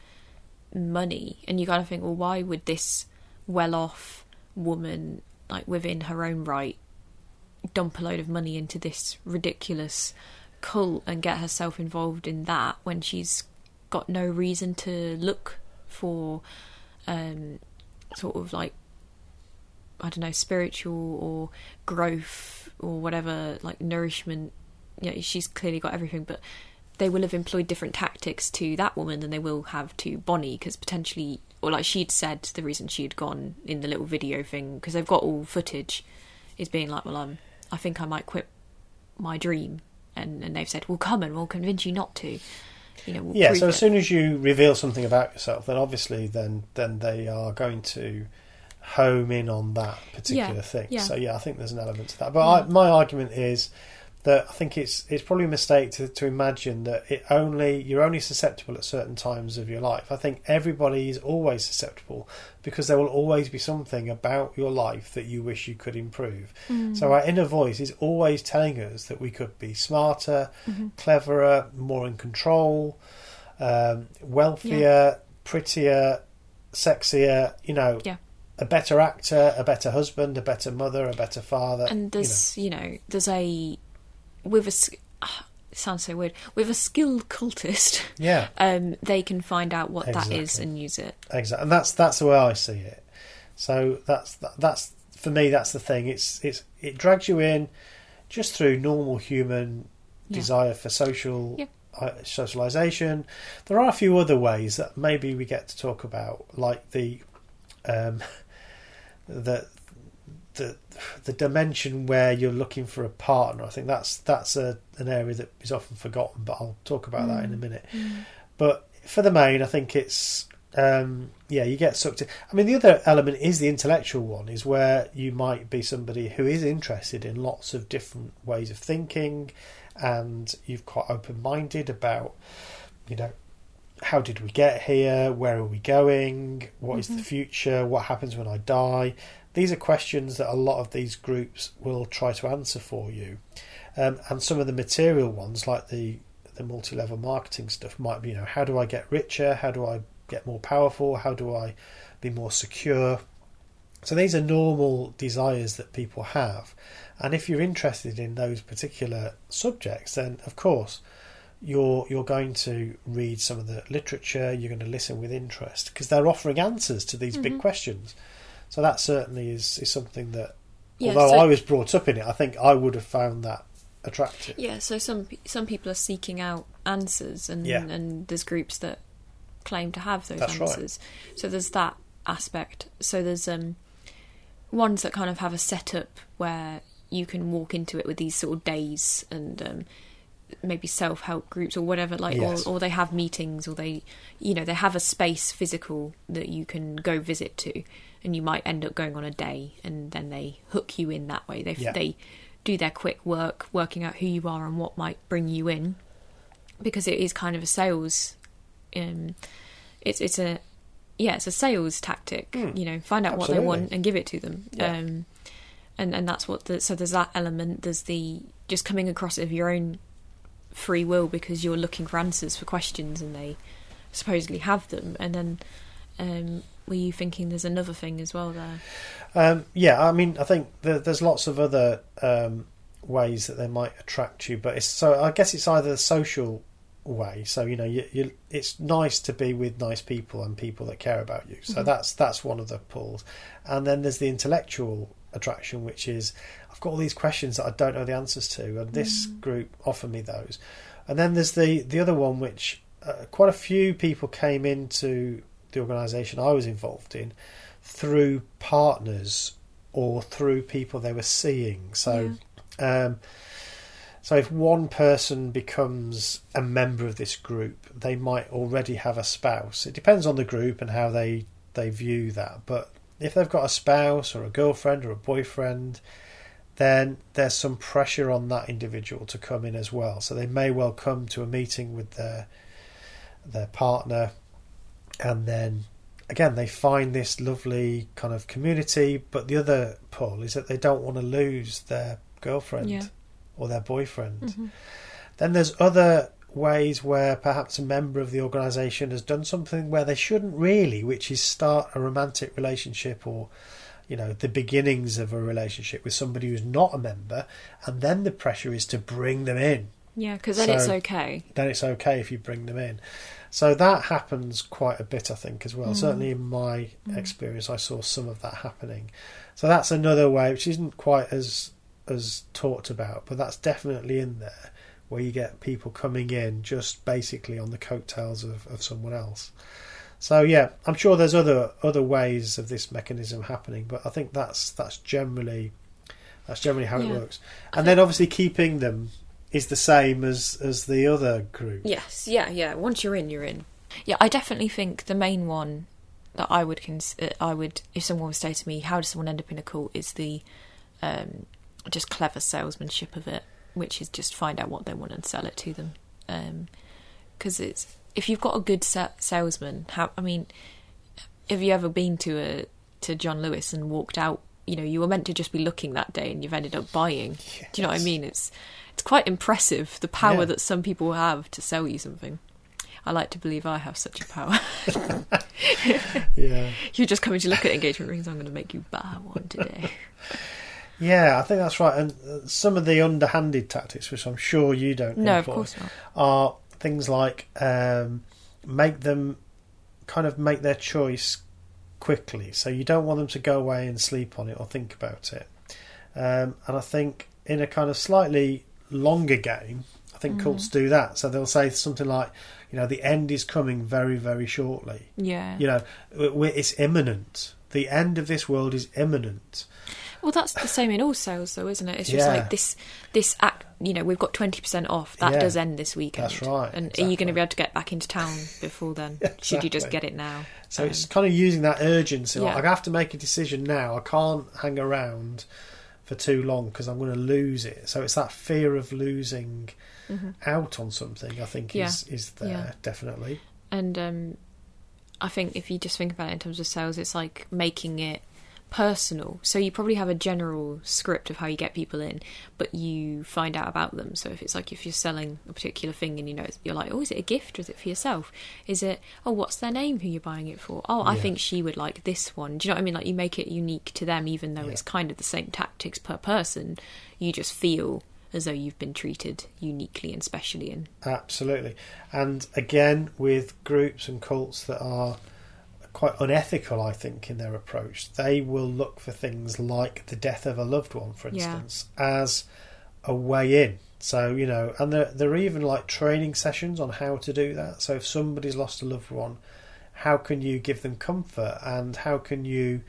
money. And you kind of think, well, why would this well-off woman, like within her own right, dump a load of money into this ridiculous cult and get herself involved in that when she's got no reason to look for, um, sort of like I don't know, spiritual or growth or whatever, like nourishment. You know, she's clearly got everything, but they will have employed different tactics to that woman than they will have to Bonnie, because potentially, or like she'd said, the reason she'd gone in the little video thing, because they've got all footage, is being like, well, I'm, I think I might quit my dream, and and they've said, well, come and we'll convince you not to. You know, Yeah, so as it. soon as you reveal something about yourself, then obviously then then they are going to home in on that particular Yeah, thing. yeah. So yeah, I think there's an element to that. But I, my argument is that I think it's it's probably a mistake to, to imagine that it only you're only susceptible at certain times of your life. I think everybody is always susceptible because there will always be something about your life that you wish you could improve. Mm. So our inner voice is always telling us that we could be smarter, Mhm. cleverer, more in control, um, wealthier, prettier, sexier. You know, Yeah. a better actor, a better husband, a better mother, a better father. and you know. there's you know, there's a with a ah, sounds so weird with a skilled cultist yeah, um they can find out what that is and use it exactly, and that's that's the way I see it. So that's that's for me. That's the thing. It's it's it drags you in just through normal human Yeah. desire for social Yeah. uh, socialization. There are a few other ways that maybe we get to talk about, like the um, the the the dimension where you're looking for a partner. I think that's that's a, an area that is often forgotten, but I'll talk about that in a minute. But for the main, I think it's um, yeah, you get sucked in. I mean, the other element is the intellectual one, is where you might be somebody who is interested in lots of different ways of thinking, and you've quite open minded about, you know, how did we get here? Where are we going? What is the Mhm. future? What happens when I die? These are questions that a lot of these groups will try to answer for you. Um, and some of the material ones, like the the multi-level marketing stuff, might be, you know, how do I get richer? How do I get more powerful? How do I be more secure? So these are normal desires that people have, and if you're interested in those particular subjects, then of course you're you're going to read some of the literature. You're going to listen with interest because they're offering answers to these big Mhm. questions. So that certainly is is something that, yeah although so, I was brought up in it, I think I would have found that attractive. yeah so some some people are seeking out answers and Yeah. and there's groups that claim to have those That's right. answers so there's that aspect so there's um ones that kind of have a setup where you can walk into it with these sort of days and um, maybe self-help groups or whatever like Yes. or, or they have meetings or they you know they have a space physical that you can go visit to and you might end up going on a day and then they hook you in that way they Yeah. they do their quick work working out who you are and what might bring you in because it is kind of a sales um it's it's a yeah it's a sales tactic Hmm. you know find out what they want and give it to them Yeah. um and and that's what the so there's that element there's the just coming across of your own free will because you're looking for answers for questions and they supposedly have them and then um were you thinking there's another thing as well there Um, yeah, I mean, I think there, there's lots of other um, ways that they might attract you, but it's so I guess it's either the social way. So you know, you, you, it's nice to be with nice people and people that care about you. So Mhm. that's that's one of the pulls, and then there's the intellectual attraction, which is I've got all these questions that I don't know the answers to, and this Mm. group offered me those. And then there's the the other one, which uh, quite a few people came into the organisation I was involved in through partners or through people they were seeing. So um, So if one person becomes a member of this group, they might already have a spouse. It depends on the group and how they they view that. But if they've got a spouse or a girlfriend or a boyfriend, then there's some pressure on that individual to come in as well. So they may well come to a meeting with their their partner, and then again they find this lovely kind of community. But the other pull is that they don't want to lose their girlfriend Yeah. or their boyfriend. Mm-hmm. Then there's other ways where perhaps a member of the organisation has done something where they shouldn't really, which is start a romantic relationship or you know the beginnings of a relationship with somebody who's not a member, and then the pressure is to bring them in. Yeah, because then it's okay. Then it's okay if you bring them in. So that happens quite a bit, I think, as well. Mm. Certainly in my Mm. experience, I saw some of that happening. So that's another way, which isn't quite as as talked about, but that's definitely in there, where you get people coming in just basically on the coattails of, of someone else. So yeah, I'm sure there's other other ways of this mechanism happening, but I think that's that's generally that's generally how Yeah. it works. And then obviously keeping them is the same as as the other group. Yes, yeah, yeah. Once you're in, you're in. Yeah, I definitely think the main one that I would cons- uh, I would if someone would say to me, "How does someone end up in a cult?" is the um, just clever salesmanship of it, which is just find out what they want and sell it to them. Because it's if you've got a good sa- salesman, how I mean, have you ever been to a to John Lewis and walked out? You know, you were meant to just be looking that day, and you've ended up buying. Do you know what I mean? It's it's quite impressive the power Yeah. that some people have to sell you something. I like to believe I have such a power. Yeah, You're just coming to look at engagement rings. I'm going to make you buy one today. yeah, I think that's right. And uh, some of the underhanded tactics, which I'm sure you don't no, of course not. are things like um, make them kind of make their choice quickly. So you don't want them to go away and sleep on it or think about it. Um, and I think in a kind of slightly longer game, I think cults do that. So they'll say something like, you know, the end is coming very, very shortly. Yeah. You know, it's imminent. The end of this world is imminent. Well, that's the same in all sales, though, isn't it? It's just Yeah. like this. This act. You know, we've got twenty percent off. That Yeah. does end this weekend. That's right, And are you going to be able to get back into town before then? Should you just get it now? So Um, it's kind of using that urgency. Like, Yeah. I have to make a decision now. I can't hang around for too long because I'm going to lose it. So it's that fear of losing mhm. out on something. I think Yeah. is is there definitely. And um, I think if you just think about it in terms of sales, it's like making it personal. So you probably have a general script of how you get people in, but you find out about them. So if it's like if you're selling a particular thing and you know you're like, oh, is it a gift or is it for yourself? Is it oh, what's their name? Who you're buying it for? Oh, I Yeah. think she would like this one. Do you know what I mean? Like you make it unique to them, even though Yeah. it's kind of the same tactics per person. You just feel as though you've been treated uniquely and specially and Absolutely. And again, with groups and cults that are quite unethical, I think, in their approach, they will look for things like the death of a loved one, for Yeah. instance, as a way in. So, you know, and there, there are even like training sessions on how to do that. So, if somebody's lost a loved one, how can you give them comfort and how can you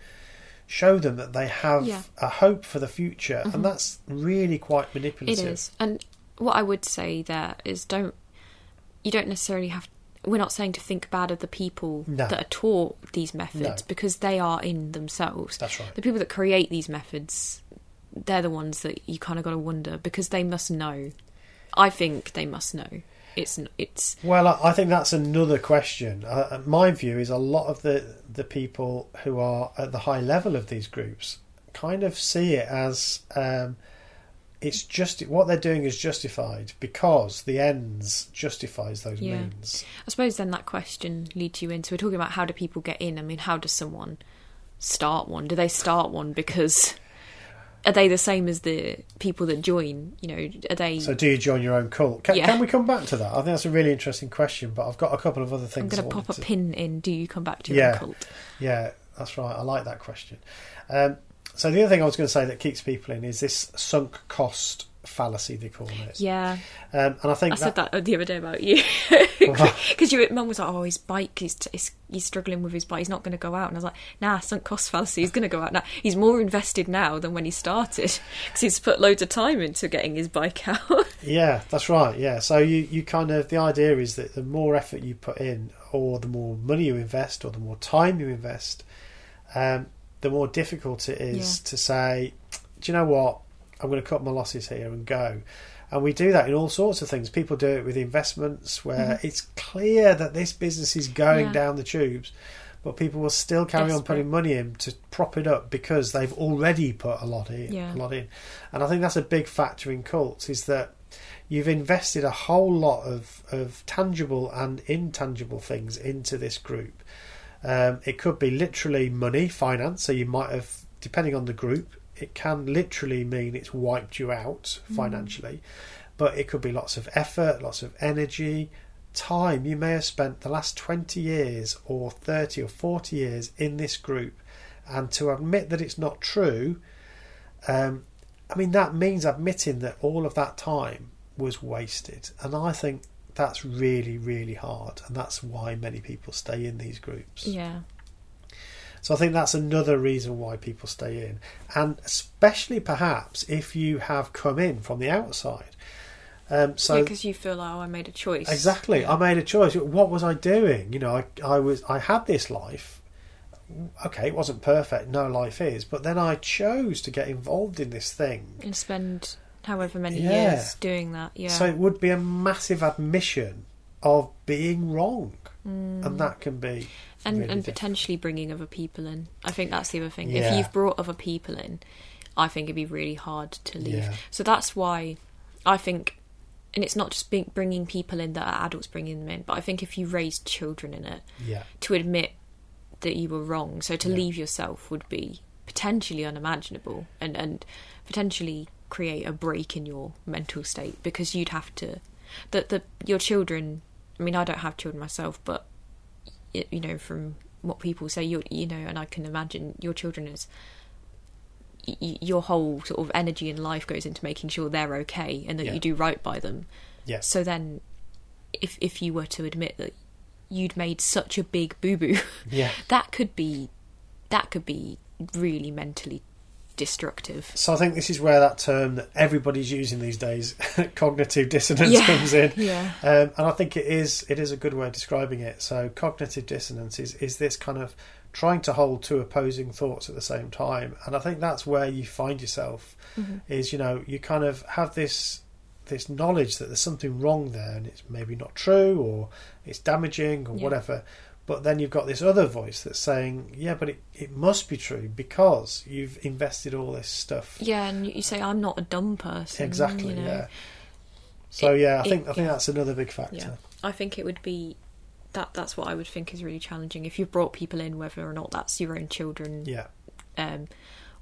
show them that they have Yeah. a hope for the future? Mhm. And that's really quite manipulative. It is. And what I would say there is don't you don't necessarily have we're not saying to think bad of the people No. that are taught these methods No. because they are in themselves. That's right. The people that create these methods they're the ones that you kind of got to wonder because they must know. I think they must know. It's it's Well, I I think that's another question. Uh, my view is a lot of the the people who are at the high level of these groups kind of see it as um, it's just what they're doing is justified because the ends justifies those Yeah. means. I suppose then that question leads you into we're talking about how do people get in? I mean, how does someone start one? Do they start one because are they the same as the people that join? You know, are they? So, do you join your own cult? Can, Yeah. can we come back to that? I think that's a really interesting question, but I've got a couple of other things. I'm going to pop a to- pin in. Do you come back to your Yeah. own cult? Yeah, that's right. I like that question. Um, so the other thing I was going to say that keeps people in is this sunk cost fallacy they call it. Yeah, Um, and I think I that, said that the other day about you because your mum was like, "Oh, his bike, he's, he's he's struggling with his bike. He's not going to go out." And I was like, "Nah, sunk cost fallacy. He's going to go out now. He's more invested now than when he started because he's put loads of time into getting his bike out." Yeah, that's right. Yeah, so you, you kind of the idea is that the more effort you put in, or the more money you invest, or the more time you invest, um, the more difficult it is Yeah. to say, do you know what? I'm going to cut my losses here and go. And we do that in all sorts of things. People do it with investments where mm-hmm. it's clear that this business is going Yeah. down the tubes, but people will still carry on putting money in to prop it up because they've already put a lot in. Yeah. A lot in, and I think that's a big factor in cults is that you've invested a whole lot of, of tangible and intangible things into this group. Um, it could be literally money, finance. So you might have, depending on the group, it can literally mean it's wiped you out financially. But it could be lots of effort, lots of energy, time. You may have spent the last 20 years or 30 or 40 years in this group. And to admit that it's not true, um, I mean, that means admitting that all of that time was wasted. And I think that's really, really hard. And that's why many people stay in these groups. yeah, So I think that's another reason why people stay in. And especially perhaps if you have come in from the outside. Um, so because you feel like, "Oh, I made a choice." Exactly. Yeah. I made a choice. What was I doing? You know, I, I was I had this life. Okay, it wasn't perfect. No life is, but then I chose to get involved in this thing. and spend however many Yeah. years doing that. Yeah, So it would be a massive admission of being wrong, and that can be Mm. and really and potentially bringing other people in. I think that's the other thing. Yeah. If you've brought other people in, I think it'd be really hard to leave. Yeah. So that's why I think, and it's not just being, bringing people in that are adults bringing them in, but I think if you raised children in it, yeah, to admit that you were wrong, so to leave yourself would be potentially unimaginable, and and potentially create a break in your mental state because you'd have to that the your children. I mean, I don't have children myself, but you know from what people say you you know and i can imagine your children is your whole sort of energy in life goes into making sure they're okay and that Yeah. you do right by them yeah, so then if if you were to admit that you'd made such a big boo boo yeah. that could be that could be really mentally destructive So I think this is where that term that everybody's using these days, cognitive dissonance, Yeah. comes in. yeah Um, and I think it is it is a good way of describing it. So cognitive dissonance is, is this kind of trying to hold two opposing thoughts at the same time. And I think that's where you find yourself is, you know, you kind of have this this knowledge that there's something wrong there and it's maybe not true or it's damaging or Yeah. whatever. But then you've got this other voice that's saying, Yeah, but it, it must be true because you've invested all this stuff. yeah and you say i'm not a dumb person Exactly, you know? yeah. So It- yeah, I it- think I think yeah. that's another big factor. Yeah, I think it would be that. That's what I would think is really challenging if you've brought people in, whether or not that's your own children, yeah. um,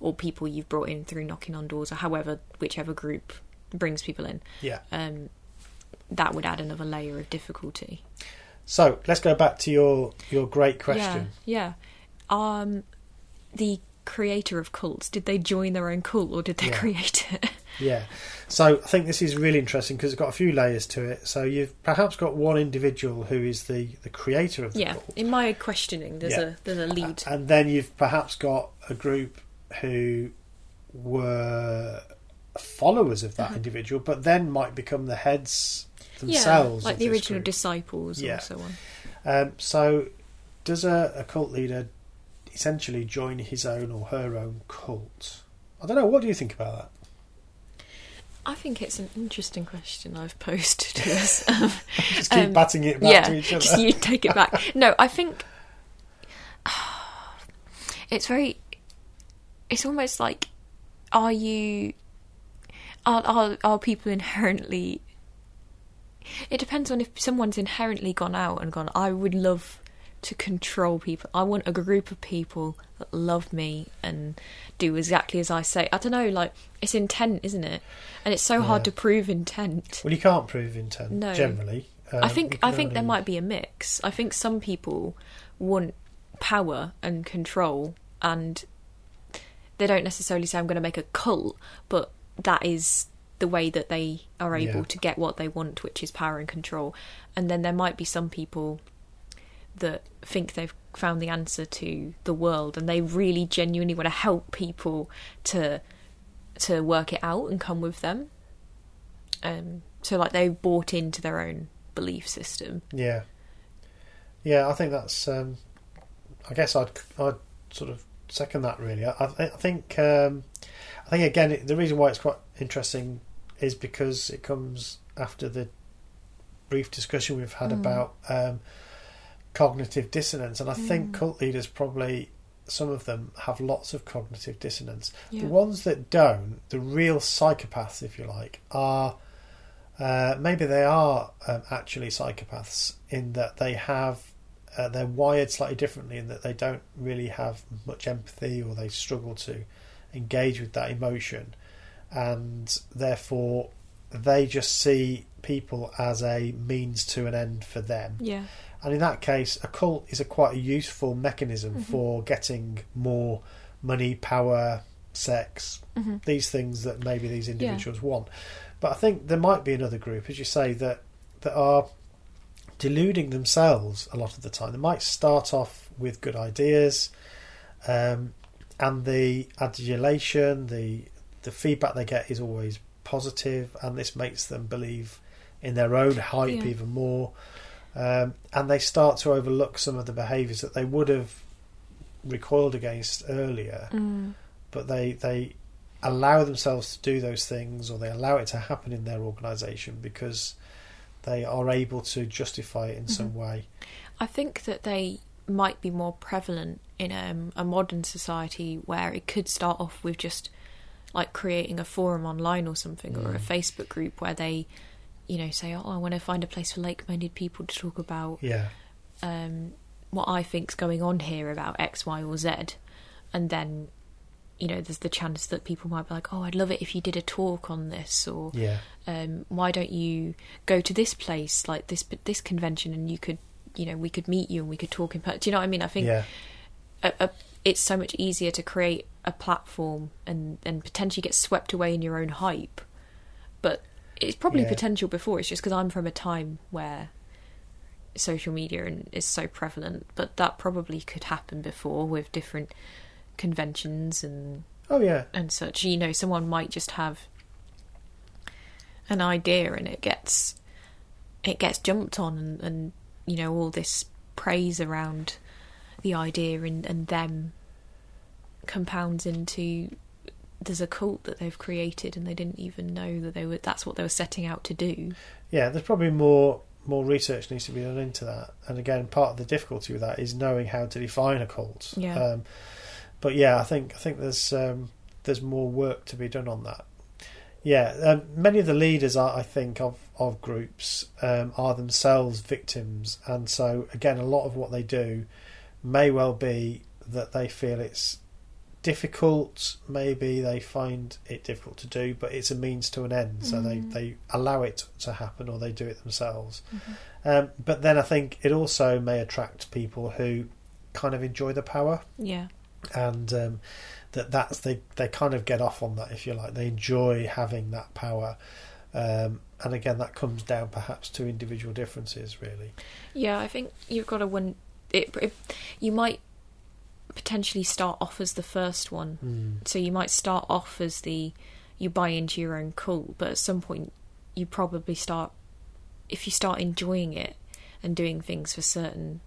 or people you've brought in through knocking on doors, or however, whichever group brings people in. Yeah. Um, that would add another layer of difficulty. So let's go back to your your great question. Yeah, yeah. Um, the creator of cults did they join their own cult or did they Yeah. create it? Yeah. So I think this is really interesting because it's got a few layers to it. So you've perhaps got one individual who is the the creator of the yeah. cult, In my questioning, there's Yeah. a there's a lead. and then you've perhaps got a group who were followers of that Mhm. individual, but then might become the heads yeah, themselves. like the original group. disciples Yeah. or so on. Um, so, does a, a cult leader essentially join his own or her own cult? I don't know. What do you think about that? I think it's an interesting question I've posed to us. Um, Just keep Um, batting it back yeah, to each other. just you take it back. No, I think it's very. It's almost like, are you? Are are are people inherently? It depends on if someone's inherently gone out and gone. I would love to control people. I want a group of people that love me and do exactly as I say. I don't know, like it's intent, isn't it? And it's so hard to prove intent. Well, you can't prove intent No. generally. Um, I think I think there might be a mix. I think some people want power and control, and they don't necessarily say I'm going to make a cult, but that is the way that they are able Yeah. to get what they want, which is power and control. And then there might be some people that think they've found the answer to the world and they really genuinely want to help people to to work it out and come with them. Um so like they've bought into their own belief system. Yeah, yeah. I think that's. Um, I guess I'd I'd sort of second that. Really, I, I, I think. Um, I think again, the reason why it's quite interesting is because it comes after the brief discussion we've had Mm. about um, cognitive dissonance, and I think Mm. cult leaders probably some of them have lots of cognitive dissonance. Yeah. The ones that don't, the real psychopaths, if you like, are uh, maybe they are um, actually psychopaths in that they have uh, they're wired slightly differently in that they don't really have much empathy or they struggle to engage with that emotion, and therefore they just see people as a means to an end for them. Yeah. And in that case, a cult is a quite a useful mechanism Mhm. for getting more money, power, sex, hmm these things that maybe these individuals want. But I think there might be another group, as you say, that that are deluding themselves a lot of the time. They might start off with good ideas, um, and the adulation, the the feedback they get is always positive, and this makes them believe in their own hype Yeah. even more. Um, and they start to overlook some of the behaviours that they would have recoiled against earlier Mm. but they they allow themselves to do those things or they allow it to happen in their organisation because they are able to justify it in some way. I think that they might be more prevalent in um, a modern society where it could start off with just like creating a forum online or something or a Mm. Facebook group where they, you know, say, "Oh, I want to find a place for like-minded people to talk about Yeah, um, what I think's going on here about X, Y, or Z," and then. You know, there's the chance that people might be like, "Oh, I'd love it if you did a talk on this," or yeah, um, why don't you go to this place like this this convention and you could you know we could meet you and we could talk in person do you know what i mean i think yeah, a, a, it's so much easier to create a platform and and potentially get swept away in your own hype but it's probably Yeah. potential before it's just because i'm from a time where social media and is so prevalent but that probably could happen before with different conventions and oh yeah, and such. You know, someone might just have an idea and it gets it gets jumped on and, and you know, all this praise around the idea and, and them compounds into there's a cult that they've created and they didn't even know that they were that's what they were setting out to do. yeah. There's probably more more research needs to be done into that. And again, part of the difficulty with that is knowing how to define a cult. Yeah. Um, but yeah, I think I think there's um, there's more work to be done on that. Yeah, um, many of the leaders, are, I think, of of groups um, are themselves victims, and so again, a lot of what they do may well be that they feel it's difficult. Maybe they find it difficult to do, but it's a means to an end, so they Mm. they allow it to happen or they do it themselves. Um, but then I think it also may attract people who kind of enjoy the power Yeah. and um, that that's they they kind of get off on that if you like they enjoy having that power um, and again that comes down perhaps to individual differences really Yeah, I think you've got to one. It, it, you might potentially start off as the first one, mm. so you might start off as the you buy into your own cult, but at some point you probably start if you start enjoying it and doing things for certain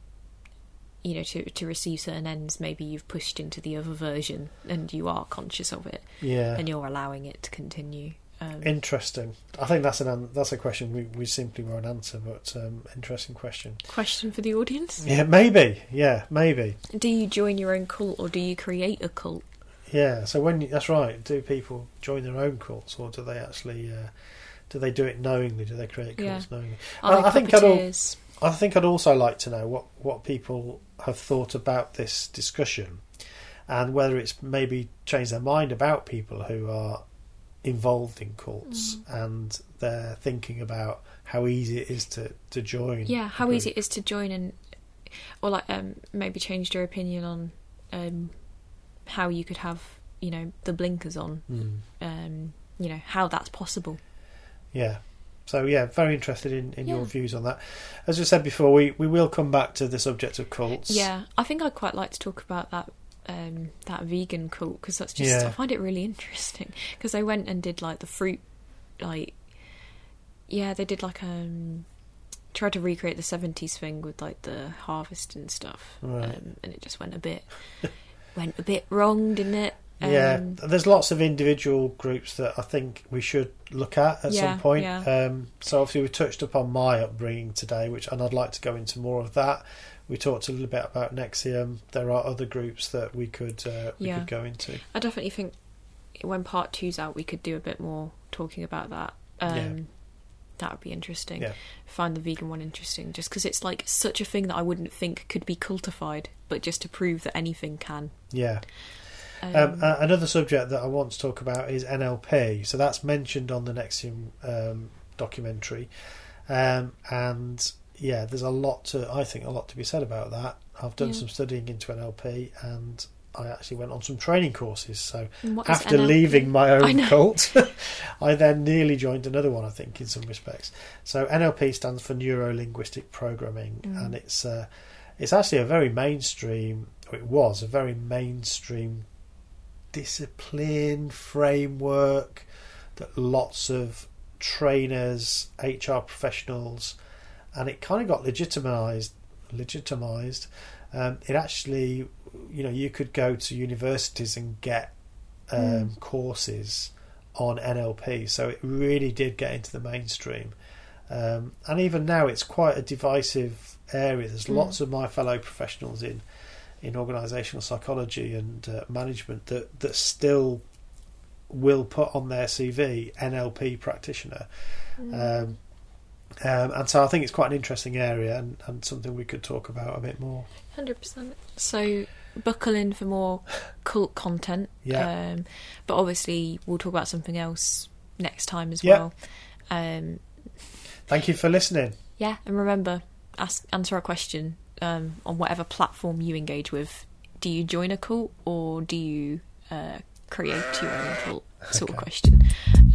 you know to to receive certain ends maybe you've pushed into the other version and you are conscious of it yeah. and you're allowing it to continue um, interesting. I think that's an that's a question we, we simply won't answer but um, interesting question. Question for the audience? Yeah maybe. Yeah maybe. Do you join your own cult or do you create a cult? Yeah so when you, that's right. Do people join their own cults or do they actually uh, do they do it knowingly? Do they create Yeah. cults knowingly? Are I- I think I'd al- I think I'd also like to know what, what people have thought about this discussion and whether it's maybe changed their mind about people who are involved in cults Mm. and they're thinking about how easy it is to, to join. yeah how easy it is to join and or like um maybe changed your opinion on um how you could have you know the blinkers on Mm. um you know how that's possible. Yeah. So yeah, very interested in, in your views on that. As we said before, we, we will come back to the subject of cults. Yeah, I think I'd quite like to talk about that um, that vegan cult because that's just Yeah. I find it really interesting because they went and did like the fruit, like yeah, they did like um tried to recreate the seventies thing with like the harvest and stuff, Right. um, and it just went a bit went a bit wrong, didn't it? Yeah, Um, there's lots of individual groups that I think we should look at at Yeah, some point. yeah. Um, so obviously we touched upon my upbringing today, which and I'd like to go into more of that. We talked a little bit about NXIVM. There are other groups that we could uh, we Yeah. could go into. I definitely think when part two's out, we could do a bit more talking about that. Um, Yeah. That would be interesting. Yeah. Find the vegan one interesting, just because it's like such a thing that I wouldn't think could be cultified, but just to prove that anything can. Yeah. Um, Um, uh, another subject that I want to talk about is NLP. So that's mentioned on the NXIVM um, documentary, um, and yeah, there's a lot to I think a lot to be said about that. I've done Yeah. some studying into NLP, and I actually went on some training courses. So and what is after leaving my own know. cult, I then nearly joined another one. I think in some respects. So NLP stands for Neuro Linguistic Programming, Mm. and it's uh, it's actually a very mainstream. It was a very mainstream discipline framework that lots of trainers, HR professionals, and it kind of got legitimized. Legitimized. Um, it actually, you know, you could go to universities and get um, Mm. courses on NLP. So it really did get into the mainstream. Um, and even now, it's quite a divisive area. There's Mm. lots of my fellow professionals in in organisational psychology and uh, management that that still will put on their CV NLP practitioner. Mm. Um, um, and so I think it's quite an interesting area and, and something we could talk about a bit more. Hundred percent. So buckle in for more cult content. Yeah. Um, but obviously, we'll talk about something else next time as Yeah. well. Um, Thank you for listening. yeah, and remember, ask answer our question um, on whatever platform you engage with. Do you join a cult or do you uh, create your own? Sort of question.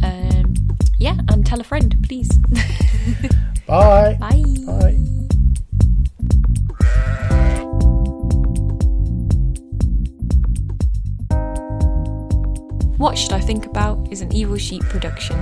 Um, yeah, and tell a friend, please. Bye. Bye. Bye. What Should I Think About is an Evil Sheep production.